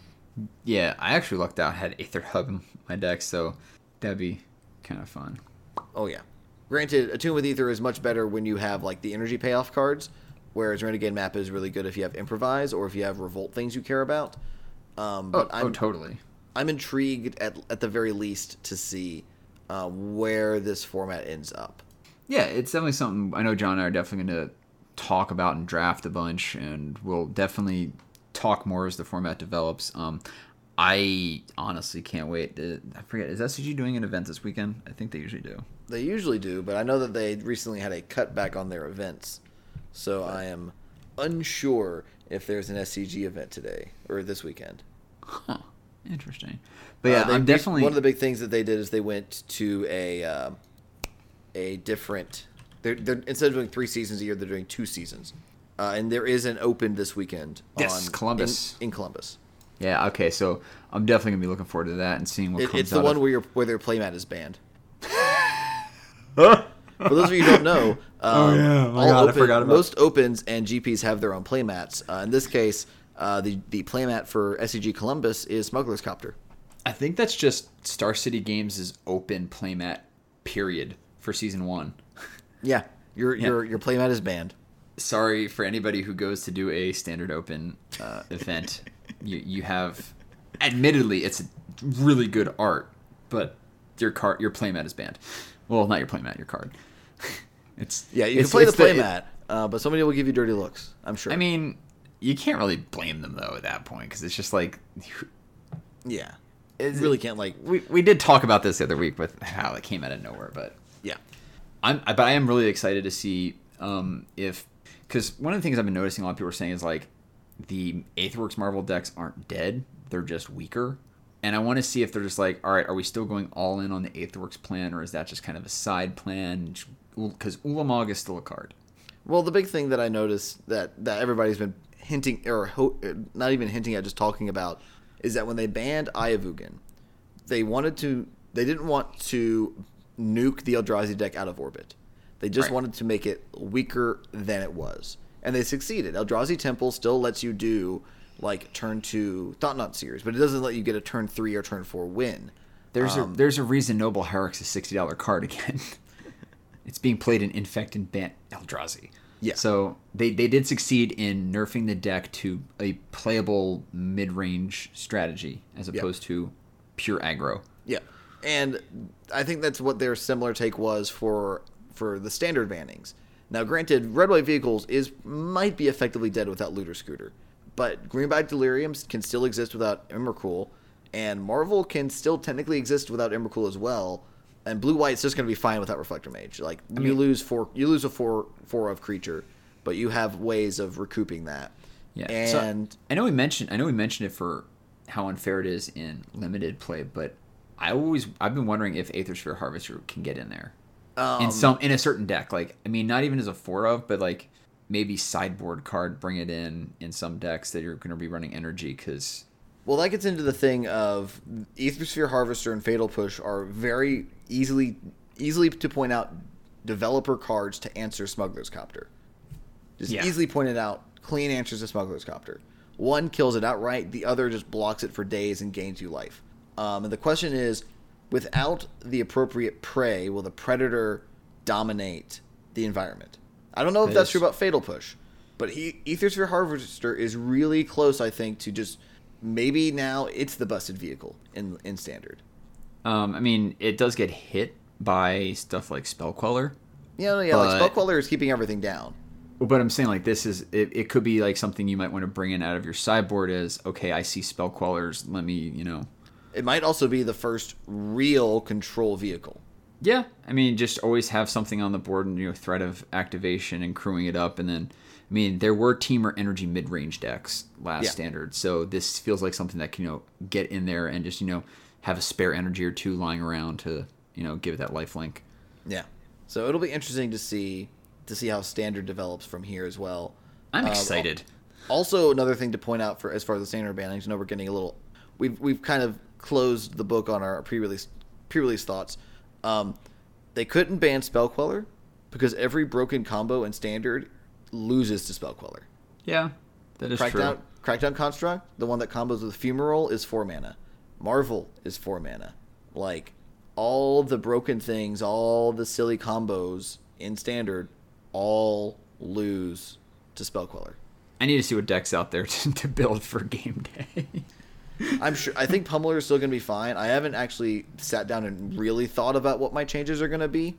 yeah, I actually lucked out. Had Aether Hub in my deck, so that'd be kind of fun. Oh yeah. Granted, Attune with Aether is much better when you have like the energy payoff cards, whereas Renegade Map is really good if you have Improvise or if you have Revolt things you care about. Um, Oh, but oh, I'm totally. I'm intrigued at at the very least to see uh, where this format ends up. Yeah, it's definitely something I know John and I are definitely going to talk about and draft a bunch, and we'll definitely talk more as the format develops. Um, I honestly can't wait. To, I forget, is SCG doing an event this weekend? I think they usually do. They usually do, but I know that they recently had a cutback on their events, so I am unsure if there's an SCG event today or this weekend. Huh. Interesting. But yeah, Uh, they I'm definitely. one of the big things that they did is they went to a uh, a different. They're, they're instead of doing three seasons a year, they're doing two seasons, uh, and there is an open this weekend. Yes, on, Columbus. in, in Columbus. yeah, okay, so I'm definitely going to be looking forward to that and seeing what It, comes it's the out one of- where your where their playmat is banned. [laughs] For those of you who don't know, um, Oh, yeah. Oh all God, I open- forgot about- most opens and GPs have their own playmats. Uh, in this case, uh, the the playmat for SCG Columbus is Smuggler's Copter. I think that's just Star City Games' open playmat period for season one. [laughs] Yeah, your your your playmat is banned. Sorry for anybody who goes to do a standard open uh, [laughs] event. You you have, admittedly, it's really good art, but your card your playmat is banned. Well, not your playmat, your card. [laughs] It's Yeah, you it's- can play the playmat, uh, but somebody will give you dirty looks. I'm sure. I mean, you can't really blame them though at that point because it's just like yeah, it- really can't like. we we did talk about this the other week with how it came out of nowhere, but Yeah, I'm but I am really excited to see um, if because one of the things I've been noticing a lot of people are saying is like the Aetherworks Marvel decks aren't dead; they're just weaker. And I want to see if they're just like, all right, are we still going all in on the Aetherworks plan, or is that just kind of a side plan? Because Ulamog is still a card. Well, the big thing that I noticed that that everybody's been hinting or ho- not even hinting at, just talking about, is that when they banned Eye of Ugin, they wanted to. They didn't want to nuke the Eldrazi deck out of orbit. They just Right. wanted to make it weaker than it was, and they succeeded. Eldrazi Temple still lets you do like turn two Thought-Knot Seers, but it doesn't let you get a turn three or turn four win. There's Um, a there's a reason Noble Hierarch's a sixty dollar card again. [laughs] it's being played in Infect and Bant Eldrazi. Yeah. So they, they did succeed in nerfing the deck to a playable mid range strategy as opposed to pure aggro. Yeah, and I think that's what their similar take was for for the standard bannings. Now, granted, red white vehicles is might be effectively dead without looter scooter, but greenback deliriums can still exist without Emrakul, and Marvel can still technically exist without Emrakul as well. And blue white's just going to be fine without Reflector Mage. Like you mean- lose four, you lose a four four of creature, but you have ways of recouping that. Yeah. so and I know we mentioned I know we mentioned it for how unfair it is in limited play, but I always I've been wondering if Aethersphere Harvester can get in there. um, in some in a certain deck. Like I mean, not even as a four of, but like maybe sideboard card, bring it in in some decks that you're going to be running energy because Well, that gets into the thing of Aethersphere Harvester and Fatal Push are very easily easily to point out developer cards to answer Smuggler's Copter. Just Yeah. easily pointed out clean answers to Smuggler's Copter. One kills it outright, the other just blocks it for days and gains you life. Um, and the question is, without the appropriate prey, will the predator dominate the environment? I don't know if That that's is- true about Fatal Push, but he Aethersphere Harvester is really close, I think, to just maybe now it's the busted vehicle in in standard. Um, I mean it does get hit by stuff like Spell Queller. Yeah, no, yeah, But- like Spell Queller is keeping everything down. But I'm saying like this is it, it could be like something you might want to bring in out of your sideboard is okay I see spell quellers let me you know It might also be the first real control vehicle. Yeah, I mean, just always have something on the board and you know threat of activation and crewing it up, and then I mean there were Temur energy mid range decks last Yeah. standard, so this feels like something that can you know get in there and just you know have a spare energy or two lying around to you know give it that life link. Yeah. So it'll be interesting to see to see how standard develops from here as well. I'm Um, excited. Also, another thing to point out for as far as the standard bannings, I know we're getting a little. We've we've kind of closed the book on our pre-release pre-release thoughts. Um, they couldn't ban Spell Queller because every broken combo in standard loses to Spell Queller. Yeah, that is true. Crackdown Crackdown Construct, the one that combos with Fumarole, is four mana. Marvel is four mana. Like all the broken things, all the silly combos in standard, all lose to Spell Queller. I need to see what decks out there [laughs] to, to build for game day. I'm sure. I think Pummeler is still going to be fine. I haven't actually sat down and really thought about what my changes are going to be.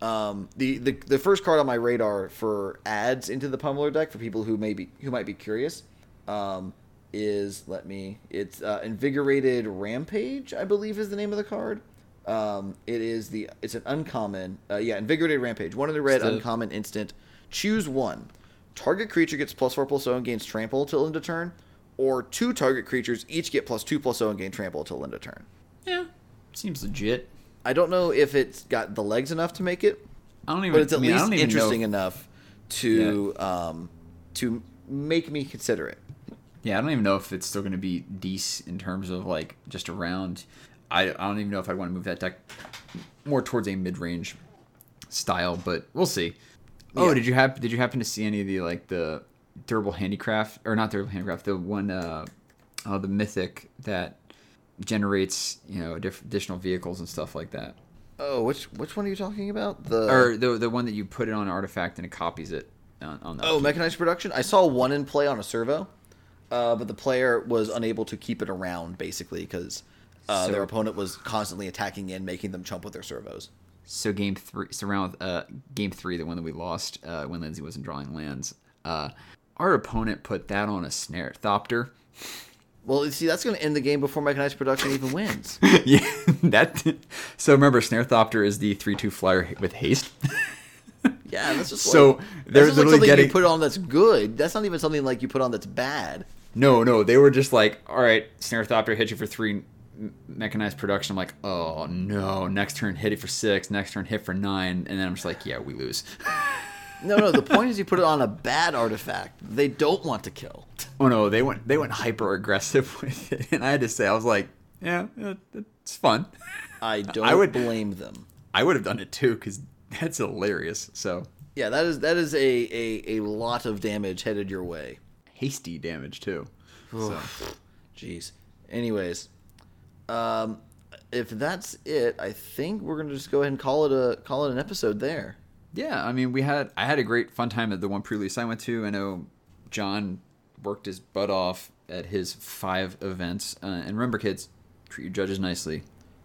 Um, the, the the first card on my radar for ads into the Pummeler deck for people who may be who might be curious um, is let me. It's uh, Invigorated Rampage, I believe, is the name of the card. Um, it is the it's an uncommon. Uh, yeah, Invigorated Rampage. One in the red, uncommon instant. Choose one. Target creature gets plus four plus zero and gains trample until end of turn, or two target creatures each get plus two plus zero and gain trample until end of turn. yeah, seems legit. I don't know if it's got the legs enough to make it, I don't even. but it's at I mean, least interesting enough to um, to make me consider it. Yeah, I don't even know if it's still going to be decent in terms of like just around. I, I don't even know if I want to move that deck more towards a mid range style, but we'll see. Oh, did you happen did you happen to see any of the like the durable handicraft or not durable handicraft the one uh, uh the mythic that generates you know diff- additional vehicles and stuff like that. Oh, which which one are you talking about? The or the the one that you put it on an artifact and it copies it on, on the oh, mechanized production. I saw one in play on a servo, uh, but the player was unable to keep it around basically because uh, So- their opponent was constantly attacking in, making them chump with their servos. So game three, so round uh, game three, the one that we lost uh, when Lindsay wasn't drawing lands, uh, our opponent put that on a snare thopter. Well, see, that's going to end the game before mechanized production even wins. [laughs] yeah, that. So remember, snare thopter is the three-two flyer with haste. Yeah, that's just So, like, they're like literally something getting- you put on that's good. That's not even something like you put on that's bad. No, no, they were just like, all right, snare thopter hit you for three mechanized production. I'm like, oh no, next turn hit it for six, next turn hit for nine, and then I'm just like, yeah, we lose. [laughs] No, no. The point is you put it on a bad artifact. They don't want to kill. oh no, they went they went hyper aggressive [laughs] with it, and I had to say, I was like, yeah, it's fun. I [laughs] don't I would- blame them. I would have done it too because that's hilarious. So Yeah, that is that is a, a, a lot of damage headed your way. Hasty damage too. So Jeez. Anyways, um, if that's it, I think we're gonna just go ahead and call it a call it an episode there. yeah, I mean, we had I had a great fun time at the one pre-release I went to. I know John worked his butt off at his five events, uh, and remember, kids, treat your judges nicely.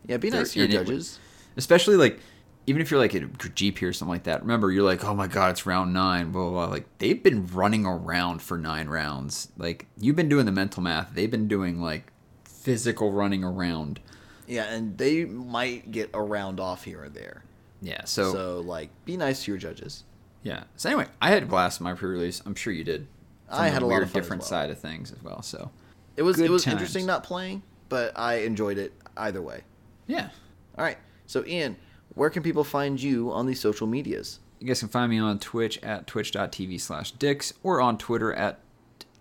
Yeah, be They're nice to your in it. judges. especially like even if you're like a GP or something like that. Remember, you're like, oh my god, it's round nine. Blah blah. blah. Like they've been running around for nine rounds. Like you've been doing the mental math. They've been doing like physical running around. Yeah, and they might get a round off here or there. Yeah. So, So like, be nice to your judges. yeah. So anyway, I had a blast in my pre-release. I'm sure you did. I had a lot of different well. side of things as well. So It was Good it was times. interesting not playing, but I enjoyed it either way. yeah. All right. So Ian, where can people find you on the social medias? You guys can find me on Twitch at twitch.tv slash Dix or on Twitter at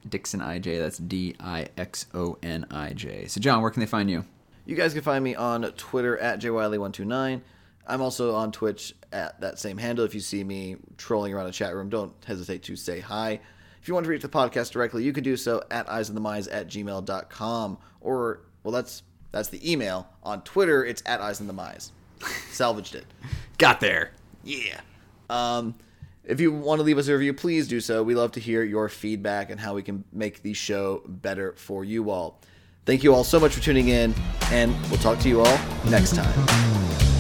DixonIJ. That's D I X O N I J. So, John, where can they find you? You guys can find me on Twitter at jwiley129. I'm also on Twitch at that same handle. If you see me trolling around a chat room, don't hesitate to say hi. If you want to reach the podcast directly, you can do so at eyesandthemise at gmail.com. Or, well, that's that's the email. On Twitter, it's at eyesandthemise. [laughs] Salvaged it. Got there. Yeah. Um, if you want to leave us a review, please do so. We love to hear your feedback and how we can make the show better for you all. Thank you all so much for tuning in, and we'll talk to you all next time.